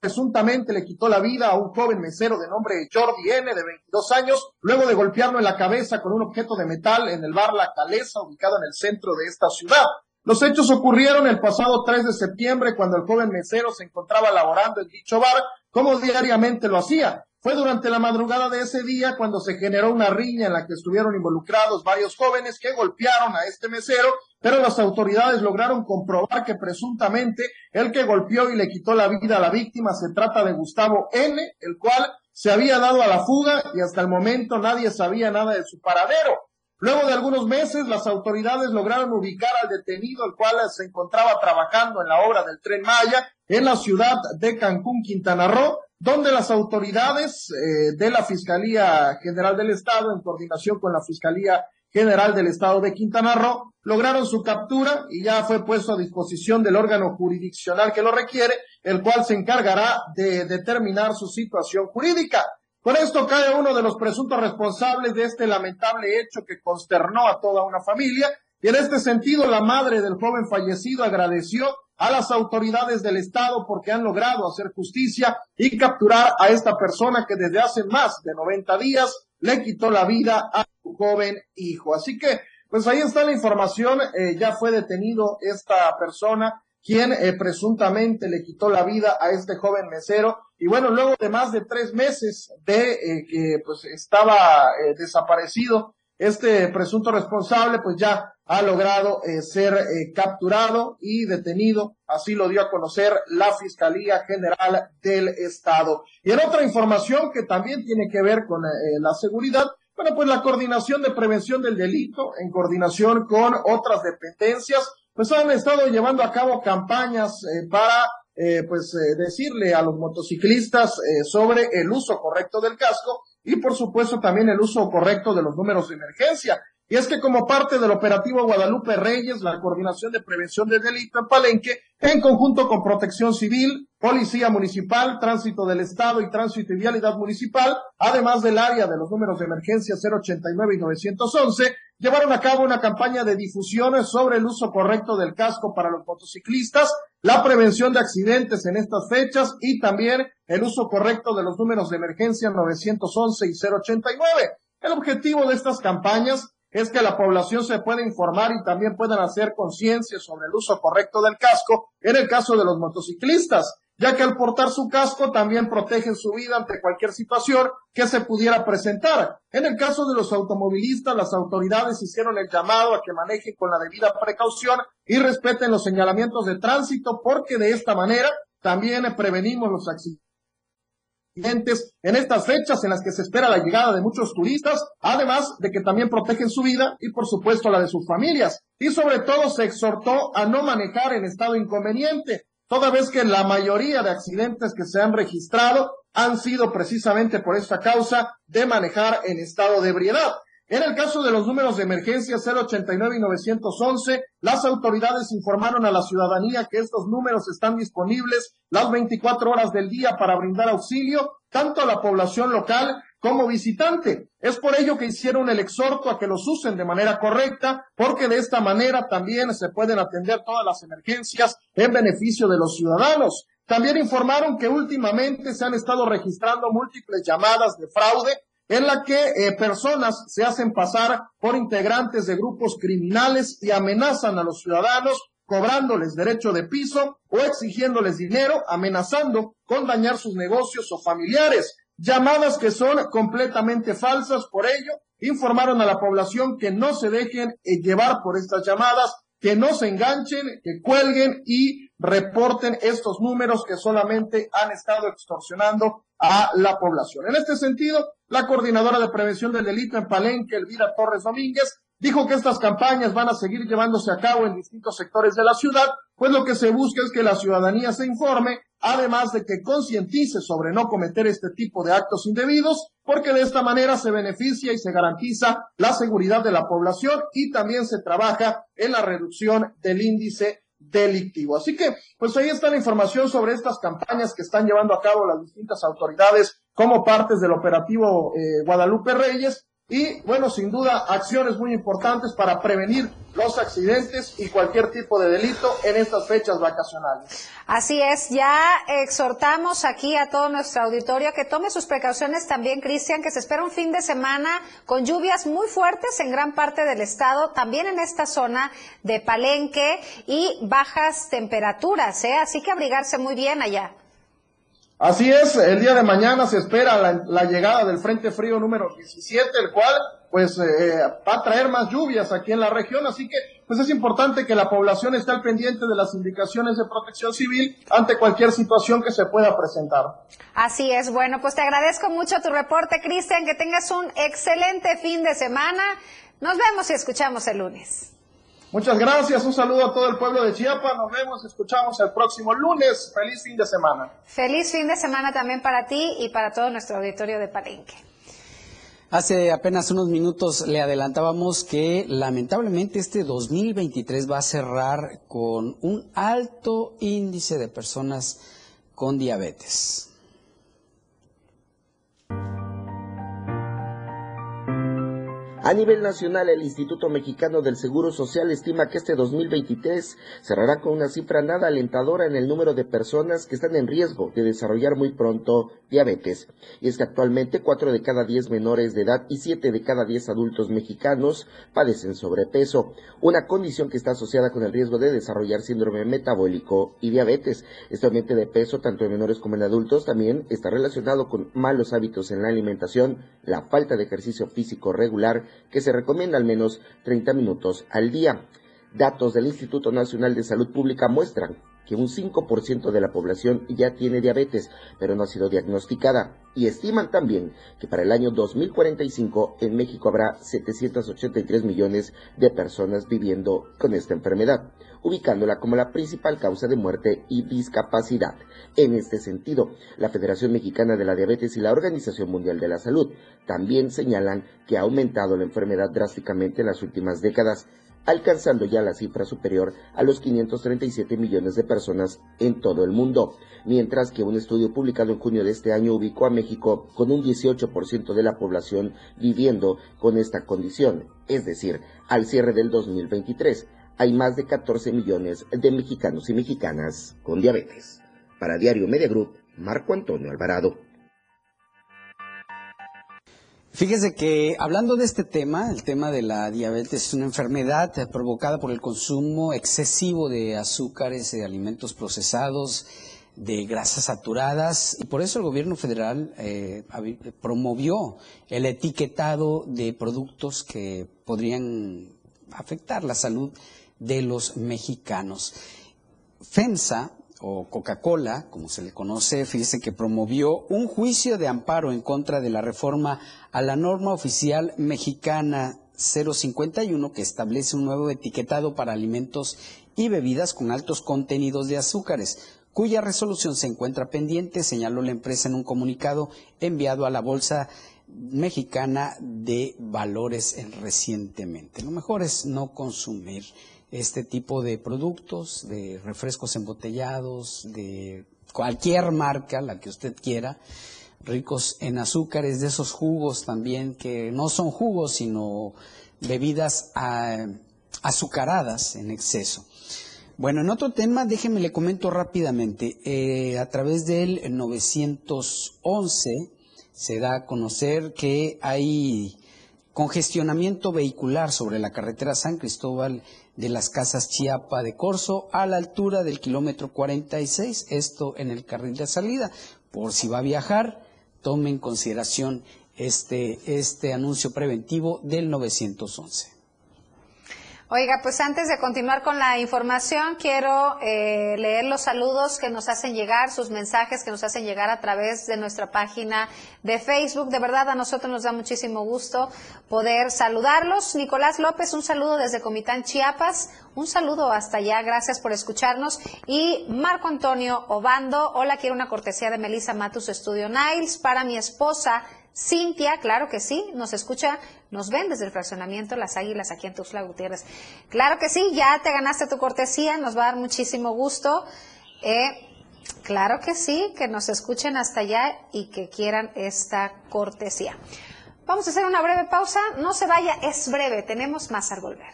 S25: presuntamente le quitó la vida a un joven mesero de nombre Jordi N, de 22 años, luego de golpearlo en la cabeza con un objeto de metal en el bar La Calesa, ubicado en el centro de esta ciudad. Los hechos ocurrieron el pasado 3 de septiembre, cuando el joven mesero se encontraba laborando en dicho bar, como diariamente lo hacía. Fue durante la madrugada de ese día cuando se generó una riña en la que estuvieron involucrados varios jóvenes que golpearon a este mesero, pero las autoridades lograron comprobar que presuntamente el que golpeó y le quitó la vida a la víctima se trata de Gustavo N., el cual se había dado a la fuga y hasta el momento nadie sabía nada de su paradero. Luego de algunos meses, las autoridades lograron ubicar al detenido, el cual se encontraba trabajando en la obra del tren Maya en la ciudad de Cancún, Quintana Roo, donde las autoridades eh, de la Fiscalía General del Estado, en coordinación con la Fiscalía General del Estado de Quintana Roo, lograron su captura y ya fue puesto a disposición del órgano jurisdiccional que lo requiere, el cual se encargará de determinar su situación jurídica. Con esto cae uno de los presuntos responsables de este lamentable hecho que consternó a toda una familia y en este sentido la madre del joven fallecido agradeció a las autoridades del Estado porque han logrado hacer justicia y capturar a esta persona que desde hace más de 90 días le quitó la vida a su joven hijo. Así que, pues ahí está la información, eh, ya fue detenido esta persona quien eh, presuntamente le quitó la vida a este joven mesero. Y bueno, luego de más de tres meses de eh, que pues estaba desaparecido este presunto responsable, pues ya ha logrado eh, ser eh, capturado y detenido. Así lo dio a conocer la Fiscalía General del Estado. Y en otra información que también tiene que ver con eh, la seguridad, bueno, pues la coordinación de prevención del delito en coordinación con otras dependencias, pues han estado llevando a cabo campañas para pues decirle a los motociclistas sobre el uso correcto del casco y por supuesto también el uso correcto de los números de emergencia. Y es que como parte del operativo Guadalupe Reyes, la coordinación de prevención del delito en Palenque, en conjunto con Protección Civil, Policía Municipal, Tránsito del Estado y Tránsito y Vialidad Municipal, además del área de los números de emergencia 089 y 911, llevaron a cabo una campaña de difusión sobre el uso correcto del casco para los motociclistas, la prevención de accidentes en estas fechas y también el uso correcto de los números de emergencia 911 y 089. El objetivo de estas campañas es que la población se puede informar y también puedan hacer conciencia sobre el uso correcto del casco en el caso de los motociclistas ya que al portar su casco también protegen su vida ante cualquier situación que se pudiera presentar. En el caso de los automovilistas, las autoridades hicieron el llamado a que manejen con la debida precaución y respeten los señalamientos de tránsito, porque de esta manera también prevenimos los accidentes en estas fechas en las que se espera la llegada de muchos turistas, además de que también protegen su vida y por supuesto la de sus familias. Y sobre todo se exhortó a no manejar en estado inconveniente, toda vez que la mayoría de accidentes que se han registrado han sido precisamente por esta causa de manejar en estado de ebriedad. En el caso de los números de emergencia 089 y 911, las autoridades informaron a la ciudadanía que estos números están disponibles las 24 horas del día para brindar auxilio tanto a la población local como visitante. Es por ello que hicieron el exhorto a que los usen de manera correcta, porque de esta manera también se pueden atender todas las emergencias en beneficio de los ciudadanos. También informaron que últimamente se han estado registrando múltiples llamadas de fraude en la que eh, personas se hacen pasar por integrantes de grupos criminales y amenazan a los ciudadanos cobrándoles derecho de piso o exigiéndoles dinero, amenazando con dañar sus negocios o familiares llamadas que son completamente falsas. Por ello, informaron a la población que no se dejen eh, llevar por estas llamadas, que no se enganchen, que cuelguen y reporten estos números que solamente han estado extorsionando a la población. En este sentido, la coordinadora de prevención del delito en Palenque, Elvira Torres Domínguez, dijo que estas campañas van a seguir llevándose a cabo en distintos sectores de la ciudad, pues lo que se busca es que la ciudadanía se informe además de que concientice sobre no cometer este tipo de actos indebidos, porque de esta manera se beneficia y se garantiza la seguridad de la población y también se trabaja en la reducción del índice delictivo. Así que, pues ahí está la información sobre estas campañas que están llevando a cabo las distintas autoridades como partes del operativo eh, Guadalupe Reyes y bueno, sin duda, acciones muy importantes para prevenir los accidentes y cualquier tipo de delito en estas fechas vacacionales.
S2: Así es, ya exhortamos aquí a todo nuestro auditorio que tome sus precauciones también, Cristian, que se espera un fin de semana con lluvias muy fuertes en gran parte del estado, también en esta zona de Palenque y bajas temperaturas, ¿eh? así que abrigarse muy bien allá.
S25: Así es, el día de mañana se espera la, llegada del Frente Frío número 17, el cual pues eh, va a traer más lluvias aquí en la región, así que pues es importante que la población esté al pendiente de las indicaciones de protección civil ante cualquier situación que se pueda presentar.
S2: Así es, bueno, pues te agradezco mucho tu reporte, Cristian, que tengas un excelente fin de semana. Nos vemos y escuchamos el lunes.
S25: Muchas gracias, un saludo a todo el pueblo de Chiapas, nos vemos, escuchamos el próximo lunes, feliz fin de semana.
S2: Feliz fin de semana también para ti y para todo nuestro auditorio de Palenque.
S4: Hace apenas unos minutos le adelantábamos que lamentablemente este 2023 va a cerrar con un alto índice de personas con diabetes.
S12: A nivel nacional, el Instituto Mexicano del Seguro Social estima que este 2023 cerrará con una cifra nada alentadora en el número de personas que están en riesgo de desarrollar muy pronto diabetes. Y es que actualmente 4 de cada 10 menores de edad y 7 de cada 10 adultos mexicanos padecen sobrepeso, una condición que está asociada con el riesgo de desarrollar síndrome metabólico y diabetes. Este aumento de peso, tanto en menores como en adultos, también está relacionado con malos hábitos en la alimentación, la falta de ejercicio físico regular, que se recomienda al menos 30 minutos al día. Datos del Instituto Nacional de Salud Pública muestran que un 5% de la población ya tiene diabetes, pero no ha sido diagnosticada. Y estiman también que para el año 2045 en México habrá 783 millones de personas viviendo con esta enfermedad, ubicándola como la principal causa de muerte y discapacidad. En este sentido, la Federación Mexicana de la Diabetes y la Organización Mundial de la Salud también señalan que ha aumentado la enfermedad drásticamente en las últimas décadas, alcanzando ya la cifra superior a los 537 millones de personas en todo el mundo, mientras que un estudio publicado en junio de este año ubicó a México con un 18% de la población viviendo con esta condición, es decir, al cierre del 2023 hay más de 14 millones de mexicanos y mexicanas con diabetes. Para Diario Media Group, Marco Antonio Alvarado.
S4: Fíjese que hablando de este tema, el tema de la diabetes es una enfermedad provocada por el consumo excesivo de azúcares, de alimentos procesados, de grasas saturadas y por eso el gobierno federal eh, promovió el etiquetado de productos que podrían afectar la salud de los mexicanos. FEMSA o Coca-Cola, como se le conoce, fíjese que promovió un juicio de amparo en contra de la reforma a la norma oficial mexicana 051 que establece un nuevo etiquetado para alimentos y bebidas con altos contenidos de azúcares, cuya resolución se encuentra pendiente, señaló la empresa en un comunicado enviado a la Bolsa Mexicana de Valores recientemente. Lo mejor es no consumir este tipo de productos, de refrescos embotellados, de cualquier marca, la que usted quiera, ricos en azúcares, de esos jugos también que no son jugos, sino bebidas ah, azucaradas en exceso. Bueno, en otro tema, déjeme le comento rápidamente. Eh, a través del 911 se da a conocer que hay congestionamiento vehicular sobre la carretera San Cristóbal de las Casas Chiapa de Corzo a la altura del kilómetro 46, esto en el carril de salida. Por si va a viajar, tome en consideración este, este anuncio preventivo del 911.
S2: Oiga, pues antes de continuar con la información, quiero eh, leer los saludos que nos hacen llegar, sus mensajes que nos hacen llegar a través de nuestra página de Facebook. De verdad, a nosotros nos da muchísimo gusto poder saludarlos. Nicolás López, un saludo desde Comitán, Chiapas. Un saludo hasta allá, gracias por escucharnos. Y Marco Antonio Obando, hola, quiero una cortesía de Melissa Matus Estudio Niles para mi esposa Cintia, claro que sí, nos escucha, nos ven desde el fraccionamiento Las Águilas aquí en Tuxtla Gutiérrez. Claro que sí, ya te ganaste tu cortesía, nos va a dar muchísimo gusto. Eh, claro que sí, que nos escuchen hasta allá y que quieran esta cortesía. Vamos a hacer una breve pausa, no se vaya, es breve, tenemos más al volver.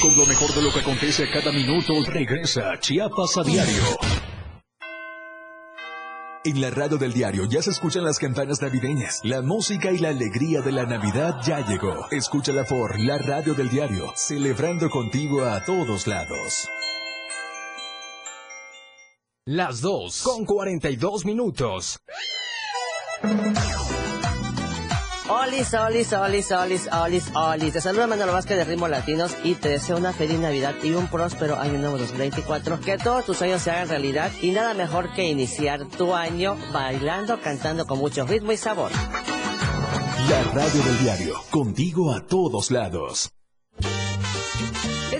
S1: Con lo mejor de lo que acontece cada minuto, regresa Chiapas a diario. En la radio del diario ya se escuchan las campanas navideñas. La música y la alegría de la Navidad ya llegó. Escúchala por la radio del diario, celebrando contigo a todos lados.
S8: Las dos con 42 minutos.
S24: Olis, olis, olis, olis, olis, olis. Te saluda Manuel Vázquez de Ritmo Latinos y te deseo una feliz Navidad y un próspero año nuevo 2024. Que todos tus sueños se hagan realidad y nada mejor que iniciar tu año bailando, cantando con mucho ritmo y sabor.
S1: La radio del diario, contigo a todos lados.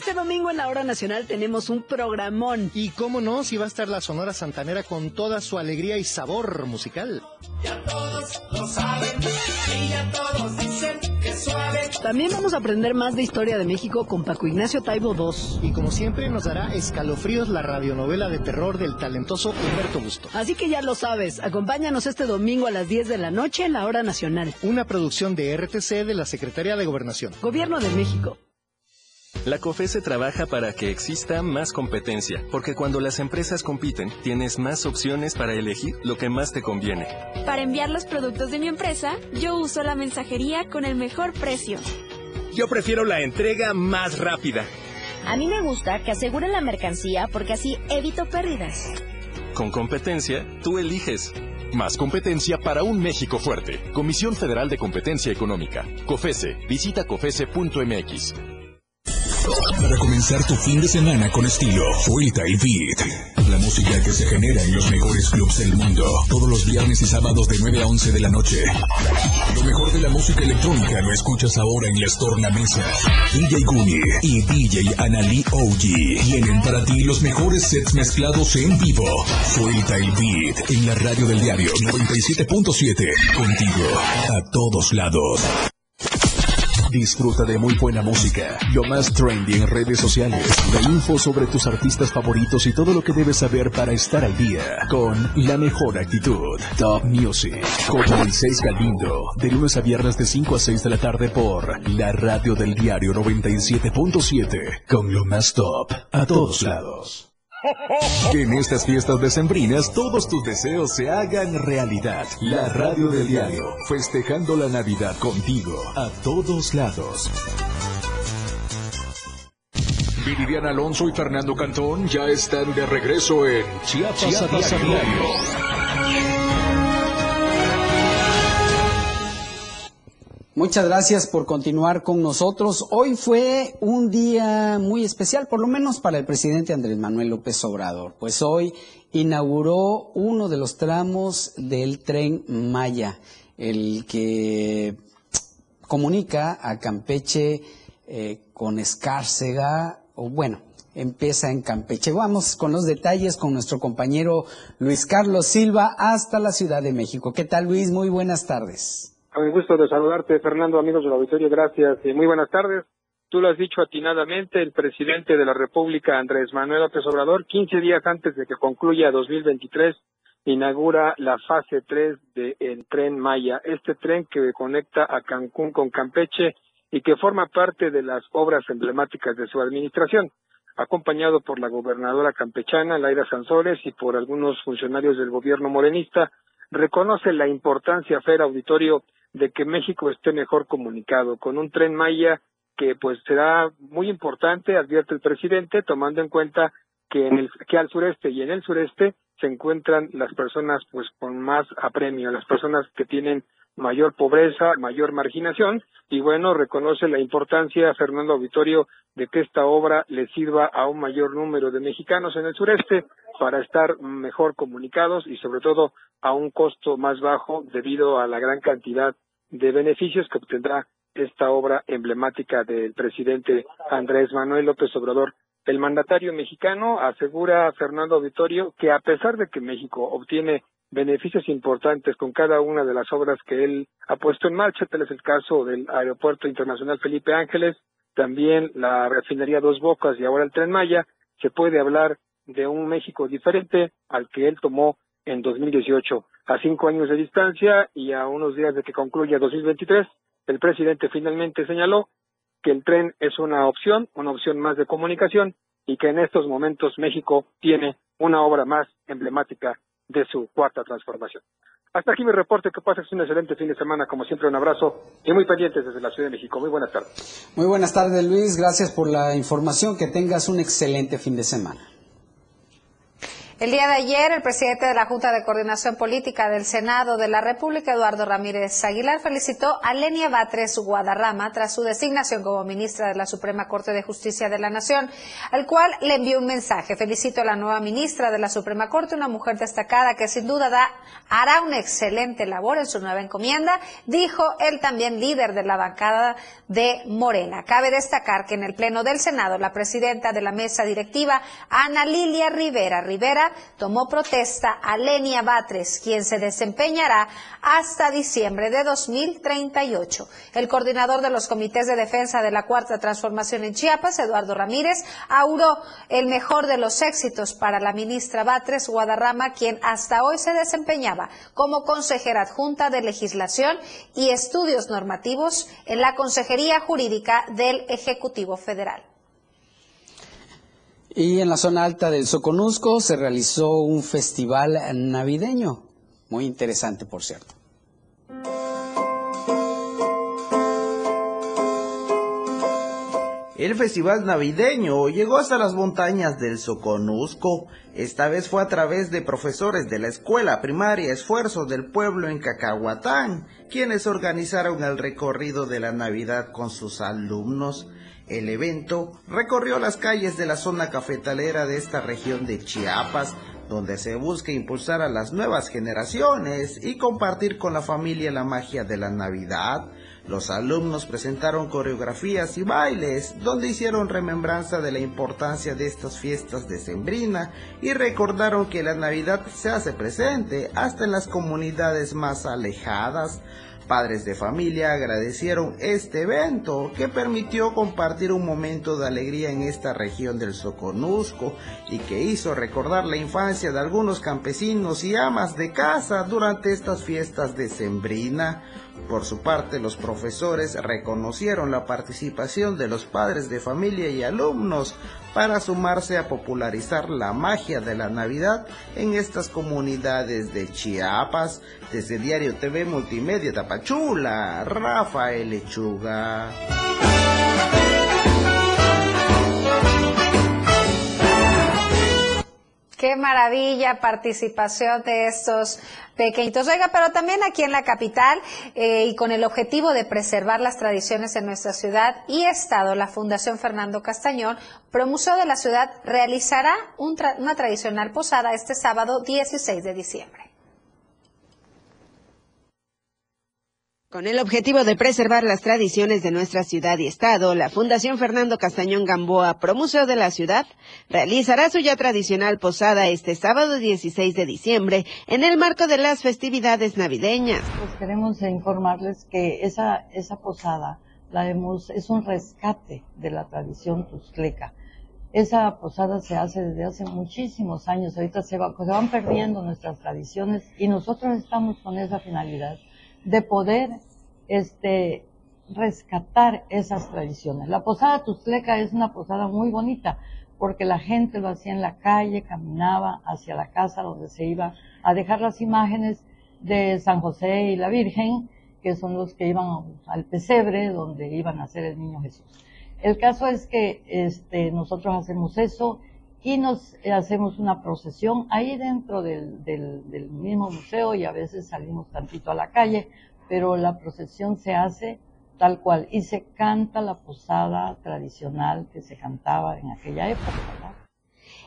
S26: Este domingo en la hora nacional tenemos un programón.
S27: Y cómo no, si va a estar la Sonora Santanera con toda su alegría y sabor musical.
S28: Ya todos lo saben y ya todos dicen que suave.
S26: También vamos a aprender más de historia de México con Paco Ignacio Taibo II.
S27: Y como siempre nos dará escalofríos la radionovela de terror del talentoso Humberto Busto.
S26: Así que ya lo sabes, acompáñanos este domingo a las 10 de la noche en la hora nacional.
S27: Una producción de RTC de la Secretaría de Gobernación.
S26: Gobierno de México.
S29: La COFESE trabaja para que exista más competencia, porque cuando las empresas compiten, tienes más opciones para elegir lo que más te conviene.
S30: Para enviar los productos de mi empresa, yo uso la mensajería con el mejor precio.
S31: Yo prefiero la entrega más rápida.
S32: A mí me gusta que aseguren la mercancía porque así evito pérdidas.
S29: Con competencia, tú eliges.
S1: Más competencia para un México fuerte. Comisión Federal de Competencia Económica. COFESE. Visita COFESE.mx. Para comenzar tu fin de semana con estilo, Vuelta y Beat. La música que se genera en los mejores clubs del mundo. Todos los viernes y sábados de 9 a 11 de la noche. Lo mejor de la música electrónica lo escuchas ahora en las tornamesas. DJ Gumi y DJ Anali OG tienen para ti los mejores sets mezclados en vivo. Vuelta y Beat en la radio del diario 97.7. Contigo a todos lados. Disfruta de muy buena música, lo más trendy en redes sociales, la info sobre tus artistas favoritos y todo lo que debes saber para estar al día con la mejor actitud. Top Music con Moisés Galindo, de lunes a viernes de 5 a 6 de la tarde por la radio del diario 97.7 con lo más top a todos lados. Que en estas fiestas decembrinas todos tus deseos se hagan realidad. La radio del diario, festejando la Navidad contigo, a todos lados. Viridiana Alonso y Fernando Cantón ya están de regreso en Chiapas, a diario.
S4: Muchas gracias por continuar con nosotros. Hoy fue un día muy especial, por lo menos para el presidente Andrés Manuel López Obrador, pues hoy inauguró uno de los tramos del tren Maya, el que comunica a Campeche eh, con Escárcega, o bueno, empieza en Campeche. Vamos con los detalles con nuestro compañero Luis Carlos Silva hasta la Ciudad de México. ¿Qué tal Luis? Muy buenas tardes.
S33: Mi gusto de saludarte, Fernando, amigos del auditorio, gracias y muy buenas tardes. Tú lo has dicho atinadamente, el presidente de la República, Andrés Manuel López Obrador, 15 días antes de que concluya 2023, inaugura la fase 3 del tren Maya, este tren que conecta a Cancún con Campeche y que forma parte de las obras emblemáticas de su administración, acompañado por la gobernadora campechana, Laira Sansores, y por algunos funcionarios del gobierno morenista, reconoce la importancia, Fer Auditorio, de que México esté mejor comunicado con un tren Maya que pues será muy importante, advierte el presidente, tomando en cuenta que en el que al sureste y en el sureste se encuentran las personas pues con más apremio, las personas que tienen mayor pobreza, mayor marginación. Y bueno, reconoce la importancia Fernando Auditorio de que esta obra le sirva a un mayor número de mexicanos en el sureste para estar mejor comunicados y sobre todo a un costo más bajo debido a la gran cantidad de beneficios que obtendrá esta obra emblemática del presidente Andrés Manuel López Obrador. El mandatario mexicano asegura a Fernando Auditorio que a pesar de que México obtiene beneficios importantes con cada una de las obras que él ha puesto en marcha, tal es el caso del Aeropuerto Internacional Felipe Ángeles, también la refinería Dos Bocas y ahora el Tren Maya, se puede hablar de un México diferente al que él tomó en 2018. A cinco años de distancia y a unos días de que concluya 2023, el presidente finalmente señaló que el tren es una opción, una opción más de comunicación y que en estos momentos México tiene una obra más emblemática de su cuarta transformación. Hasta aquí mi reporte, que pases un excelente fin de semana, como siempre un abrazo y muy pendientes desde la Ciudad de México. Muy buenas tardes.
S4: Muy buenas tardes Luis, gracias por la información, que tengas un excelente fin de semana.
S2: El día de ayer, el presidente de la Junta de Coordinación Política del Senado de la República, Eduardo Ramírez Aguilar, felicitó a Lenia Batres Guadarrama tras su designación como ministra de la Suprema Corte de Justicia de la Nación, al cual le envió un mensaje. Felicito a la nueva ministra de la Suprema Corte, una mujer destacada que sin duda da, hará una excelente labor en su nueva encomienda, dijo el también líder de la bancada de Morena. Cabe destacar que en el Pleno del Senado, la presidenta de la mesa directiva, Ana Lilia Rivera Rivera, tomó protesta a Lenia Batres, quien se desempeñará hasta diciembre de 2038. El coordinador de los comités de defensa de la Cuarta Transformación en Chiapas, Eduardo Ramírez, auguró el mejor de los éxitos para la ministra Batres Guadarrama, quien hasta hoy se desempeñaba como consejera adjunta de Legislación y Estudios Normativos en la Consejería Jurídica del Ejecutivo Federal.
S4: Y en la zona alta del Soconusco se realizó un festival navideño, muy interesante por cierto.
S14: El festival navideño llegó hasta las montañas del Soconusco. Esta vez fue a través de profesores de la escuela primaria Esfuerzos del Pueblo en Cacahuatán, quienes organizaron el recorrido de la Navidad con sus alumnos. El evento recorrió las calles de la zona cafetalera de esta región de Chiapas, donde se busca impulsar a las nuevas generaciones y compartir con la familia la magia de la Navidad. Los alumnos presentaron coreografías y bailes donde hicieron remembranza de la importancia de estas fiestas de Sembrina y recordaron que la Navidad se hace presente hasta en las comunidades más alejadas. Padres de familia agradecieron este evento que permitió compartir un momento de alegría en esta región del Soconusco y que hizo recordar la infancia de algunos campesinos y amas de casa durante estas fiestas de Sembrina. Por su parte, los profesores reconocieron la participación de los padres de familia y alumnos para sumarse a popularizar la magia de la Navidad en estas comunidades de Chiapas. Desde Diario TV Multimedia Tapachula, Rafael Lechuga.
S2: Qué maravilla participación de estos pequeñitos. Oiga, pero también aquí en la capital eh, y con el objetivo de preservar las tradiciones en nuestra ciudad y estado, la Fundación Fernando Castañón, Promuseo de la Ciudad, realizará una tradicional posada este sábado 16 de diciembre.
S34: Con el objetivo de preservar las tradiciones de nuestra ciudad y estado, la Fundación Fernando Castañón Gamboa, Promuseo de la Ciudad, realizará su ya tradicional posada este sábado 16 de diciembre en el marco de las festividades navideñas.
S35: Pues queremos informarles que esa, esa posada la hemos, es un rescate de la tradición tuscleca. Esa posada se hace desde hace muchísimos años, ahorita se, va, se van perdiendo nuestras tradiciones y nosotros estamos con esa finalidad de poder este, rescatar esas tradiciones. La posada Tuzleca es una posada muy bonita porque la gente lo hacía en la calle, caminaba hacia la casa donde se iba a dejar las imágenes de San José y la Virgen, que son los que iban al pesebre donde iban a ser el niño Jesús. El caso es que este, nosotros hacemos eso y nos hacemos una procesión ahí dentro del, del, mismo museo y a veces salimos tantito a la calle, pero la procesión se hace tal cual y se canta la posada tradicional que se cantaba en aquella época.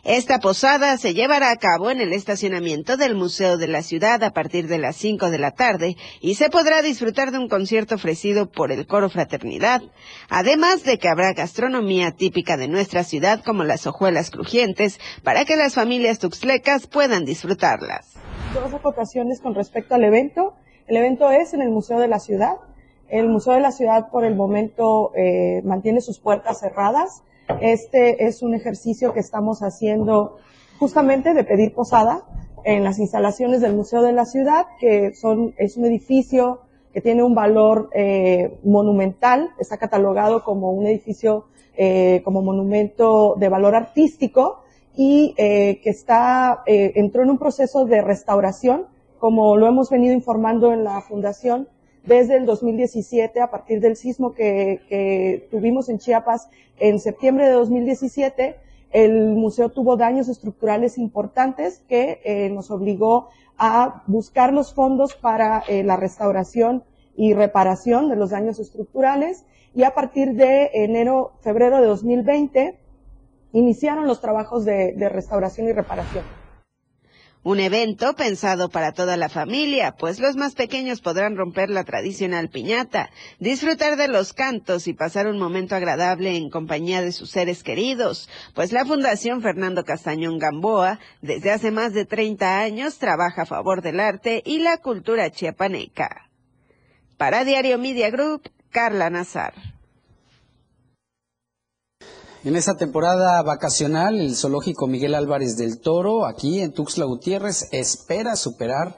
S34: Esta posada se llevará a cabo en el estacionamiento del Museo de la Ciudad a partir de las 5 de la tarde y se podrá disfrutar de un concierto ofrecido por el Coro Fraternidad, además de que habrá gastronomía típica de nuestra ciudad como las hojuelas crujientes para que las familias tuxlecas puedan disfrutarlas.
S36: Dos acotaciones con respecto al evento. El evento es en el Museo de la Ciudad. El Museo de la Ciudad por el momento eh, mantiene sus puertas cerradas este es un ejercicio que estamos haciendo justamente de pedir posada en las instalaciones del Museo de la Ciudad, que son, es un edificio que tiene un valor eh, monumental, está catalogado como un edificio eh, como monumento de valor artístico y eh, que está eh, entró en un proceso de restauración, como lo hemos venido informando en la fundación desde el 2017, a partir del sismo que, tuvimos en Chiapas en septiembre de 2017, el museo tuvo daños estructurales importantes que eh, nos obligó a buscar los fondos para eh, la restauración y reparación de los daños estructurales y a partir de enero, febrero de 2020 iniciaron los trabajos de restauración y reparación.
S34: Un evento pensado para toda la familia, pues los más pequeños podrán romper la tradicional piñata, disfrutar de los cantos y pasar un momento agradable en compañía de sus seres queridos, pues la Fundación Fernando Castañón Gamboa desde hace más de 30 años trabaja a favor del arte y la cultura chiapaneca. Para Diario Media Group, Carla Nazar.
S4: En esta temporada vacacional, el zoológico Miguel Álvarez del Toro, aquí en Tuxtla Gutiérrez, espera superar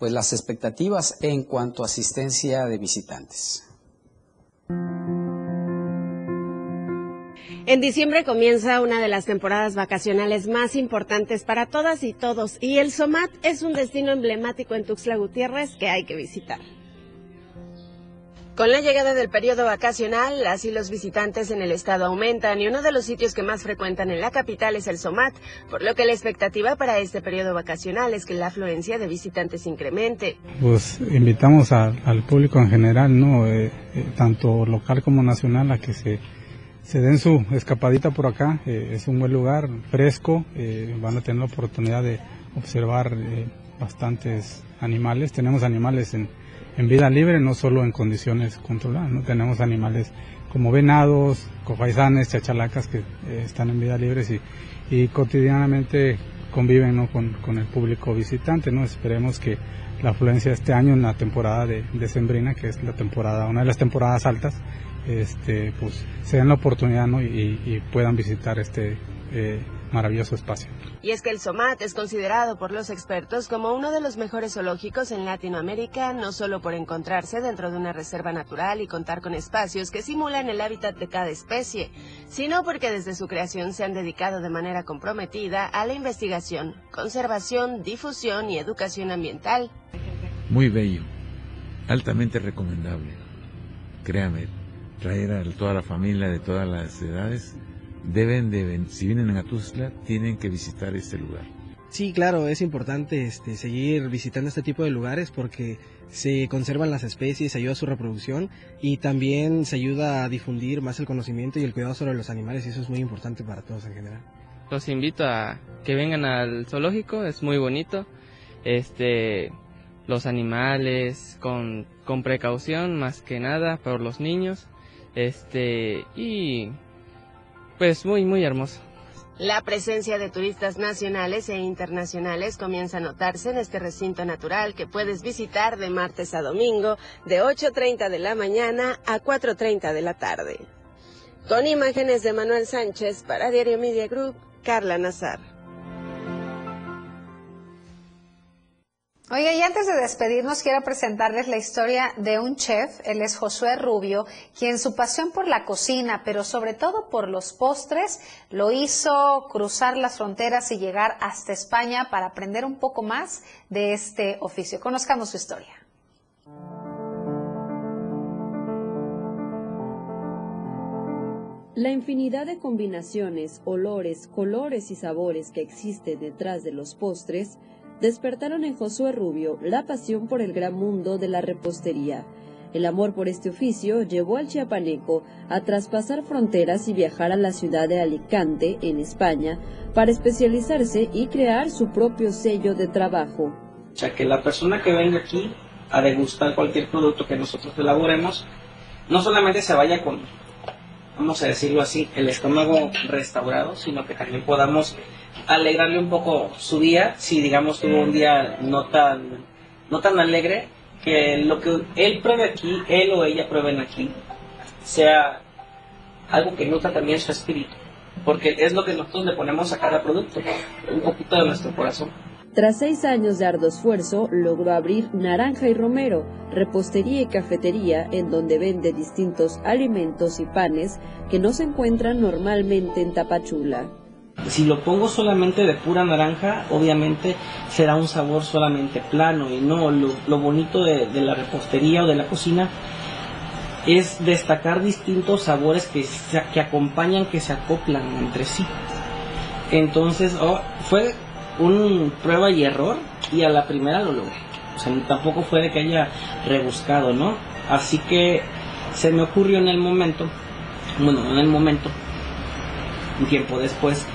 S4: pues, las expectativas en cuanto a asistencia de visitantes.
S37: En diciembre comienza una de las temporadas vacacionales más importantes para todas y todos y el SOMAT es un destino emblemático en Tuxtla Gutiérrez que hay que visitar. Con la llegada del periodo vacacional, las y los visitantes en el estado aumentan y uno de los sitios que más frecuentan en la capital es el SOMAT, por lo que la expectativa para este periodo vacacional es que la afluencia de visitantes incremente.
S38: Pues invitamos al público en general, ¿no? Eh, eh, tanto local como nacional, a que se, se den su escapadita por acá. Eh, es un buen lugar, fresco, van a tener la oportunidad de observar bastantes animales. Tenemos animales en en vida libre, no solo en condiciones controladas. ¿no? Tenemos animales como venados, cofaisanes, chachalacas que eh, están en vida libre y, cotidianamente conviven ¿no? con, el público visitante. ¿no? Esperemos que la afluencia este año en la temporada de, de Sembrina, que es la temporada, una de las temporadas altas, este, pues se den la oportunidad ¿no? y, puedan visitar este eh, maravilloso espacio.
S34: Y es que el SOMAT es considerado por los expertos como uno de los mejores zoológicos en Latinoamérica, no solo por encontrarse dentro de una reserva natural y contar con espacios que simulan el hábitat de cada especie, sino porque desde su creación se han dedicado de manera comprometida a la investigación, conservación, difusión y educación ambiental.
S39: Muy bello, altamente recomendable. Créame, traer a toda la familia de todas las edades deben de, si vienen a Tuzla, tienen que visitar este lugar.
S40: Sí, claro, es importante este, seguir visitando este tipo de lugares porque se conservan las especies, se ayuda a su reproducción y también se ayuda a difundir más el conocimiento y el cuidado sobre los animales y eso es muy importante para todos en general.
S41: Los invito a que vengan al zoológico, es muy bonito. Este, los animales con, con precaución más que nada por los niños. Este, y pues muy, muy hermoso.
S34: La presencia de turistas nacionales e internacionales comienza a notarse en este recinto natural que puedes visitar de martes a domingo de 8.30 de la mañana a 4.30 de la tarde. Con imágenes de Manuel Sánchez para Diario Media Group, Carla Nazar.
S2: Oye, y antes de despedirnos, quiero presentarles la historia de un chef, él es Josué Rubio, quien su pasión por la cocina, pero sobre todo por los postres, lo hizo cruzar las fronteras y llegar hasta España para aprender un poco más de este oficio. Conozcamos su historia.
S42: La infinidad de combinaciones, olores, colores y sabores que existe detrás de los postres despertaron en Josué Rubio la pasión por el gran mundo de la repostería. El amor por este oficio llevó al chiapaneco a traspasar fronteras y viajar a la ciudad de Alicante, en España, para especializarse y crear su propio sello de trabajo.
S43: O sea, que la persona que venga aquí a degustar cualquier producto que nosotros elaboremos, no solamente se vaya con, vamos a decirlo así, el estómago restaurado, sino que también podamos alegrarle un poco su día, si digamos tuvo un día no tan, no tan alegre, que lo que él pruebe aquí, él o ella prueben aquí, sea algo que nutra también su espíritu, porque es lo que nosotros le ponemos a cada producto, un poquito de nuestro corazón.
S42: Tras seis años de arduo esfuerzo, logró abrir Naranja y Romero, repostería y cafetería, en donde vende distintos alimentos y panes que no se encuentran normalmente en Tapachula.
S43: Si lo pongo solamente de pura naranja, obviamente será un sabor solamente plano y no, lo, bonito de, la repostería o de la cocina es destacar distintos sabores que, que acompañan, que se acoplan entre sí. Entonces, oh, fue un prueba y error y a la primera lo logré. O sea, tampoco fue de que haya rebuscado, ¿no? Así que se me ocurrió en el momento, bueno, en el momento, un tiempo después,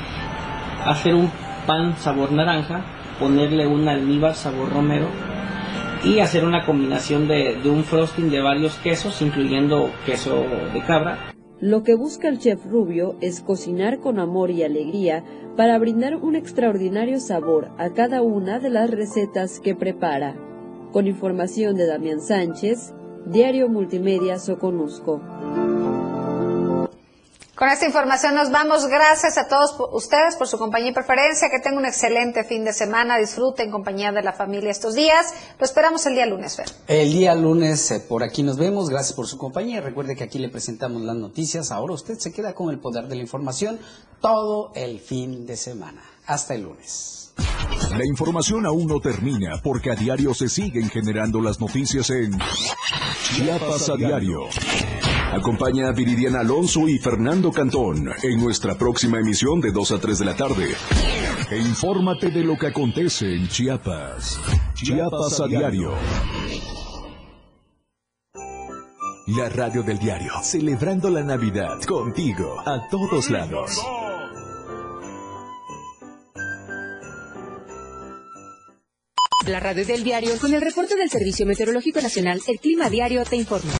S43: hacer un pan sabor naranja, ponerle un almíbar sabor romero y hacer una combinación de, de, un frosting de varios quesos, incluyendo queso de cabra.
S42: Lo que busca el chef Rubio es cocinar con amor y alegría para brindar un extraordinario sabor a cada una de las recetas que prepara. Con información de Damián Sánchez, Diario Multimedia Soconusco.
S2: Con esta información nos vamos. Gracias a todos ustedes por su compañía y preferencia. Que tengan un excelente fin de semana. Disfruten en compañía de la familia estos días. Lo esperamos el día lunes, Fer.
S4: El día lunes eh, por aquí nos vemos. Gracias por su compañía. Recuerde que aquí le presentamos las noticias. Ahora usted se queda con el poder de la información todo el fin de semana. Hasta el lunes.
S1: La información aún no termina porque a diario se siguen generando las noticias en Chiapas a diario. Acompaña a Viridiana Alonso y Fernando Cantón en nuestra próxima emisión de 2 a 3 de la tarde. E infórmate de lo que acontece en Chiapas. Chiapas a diario. La radio del diario, celebrando la Navidad contigo a todos lados.
S44: La radio del diario con el reporte del Servicio Meteorológico Nacional, el Clima Diario te informa.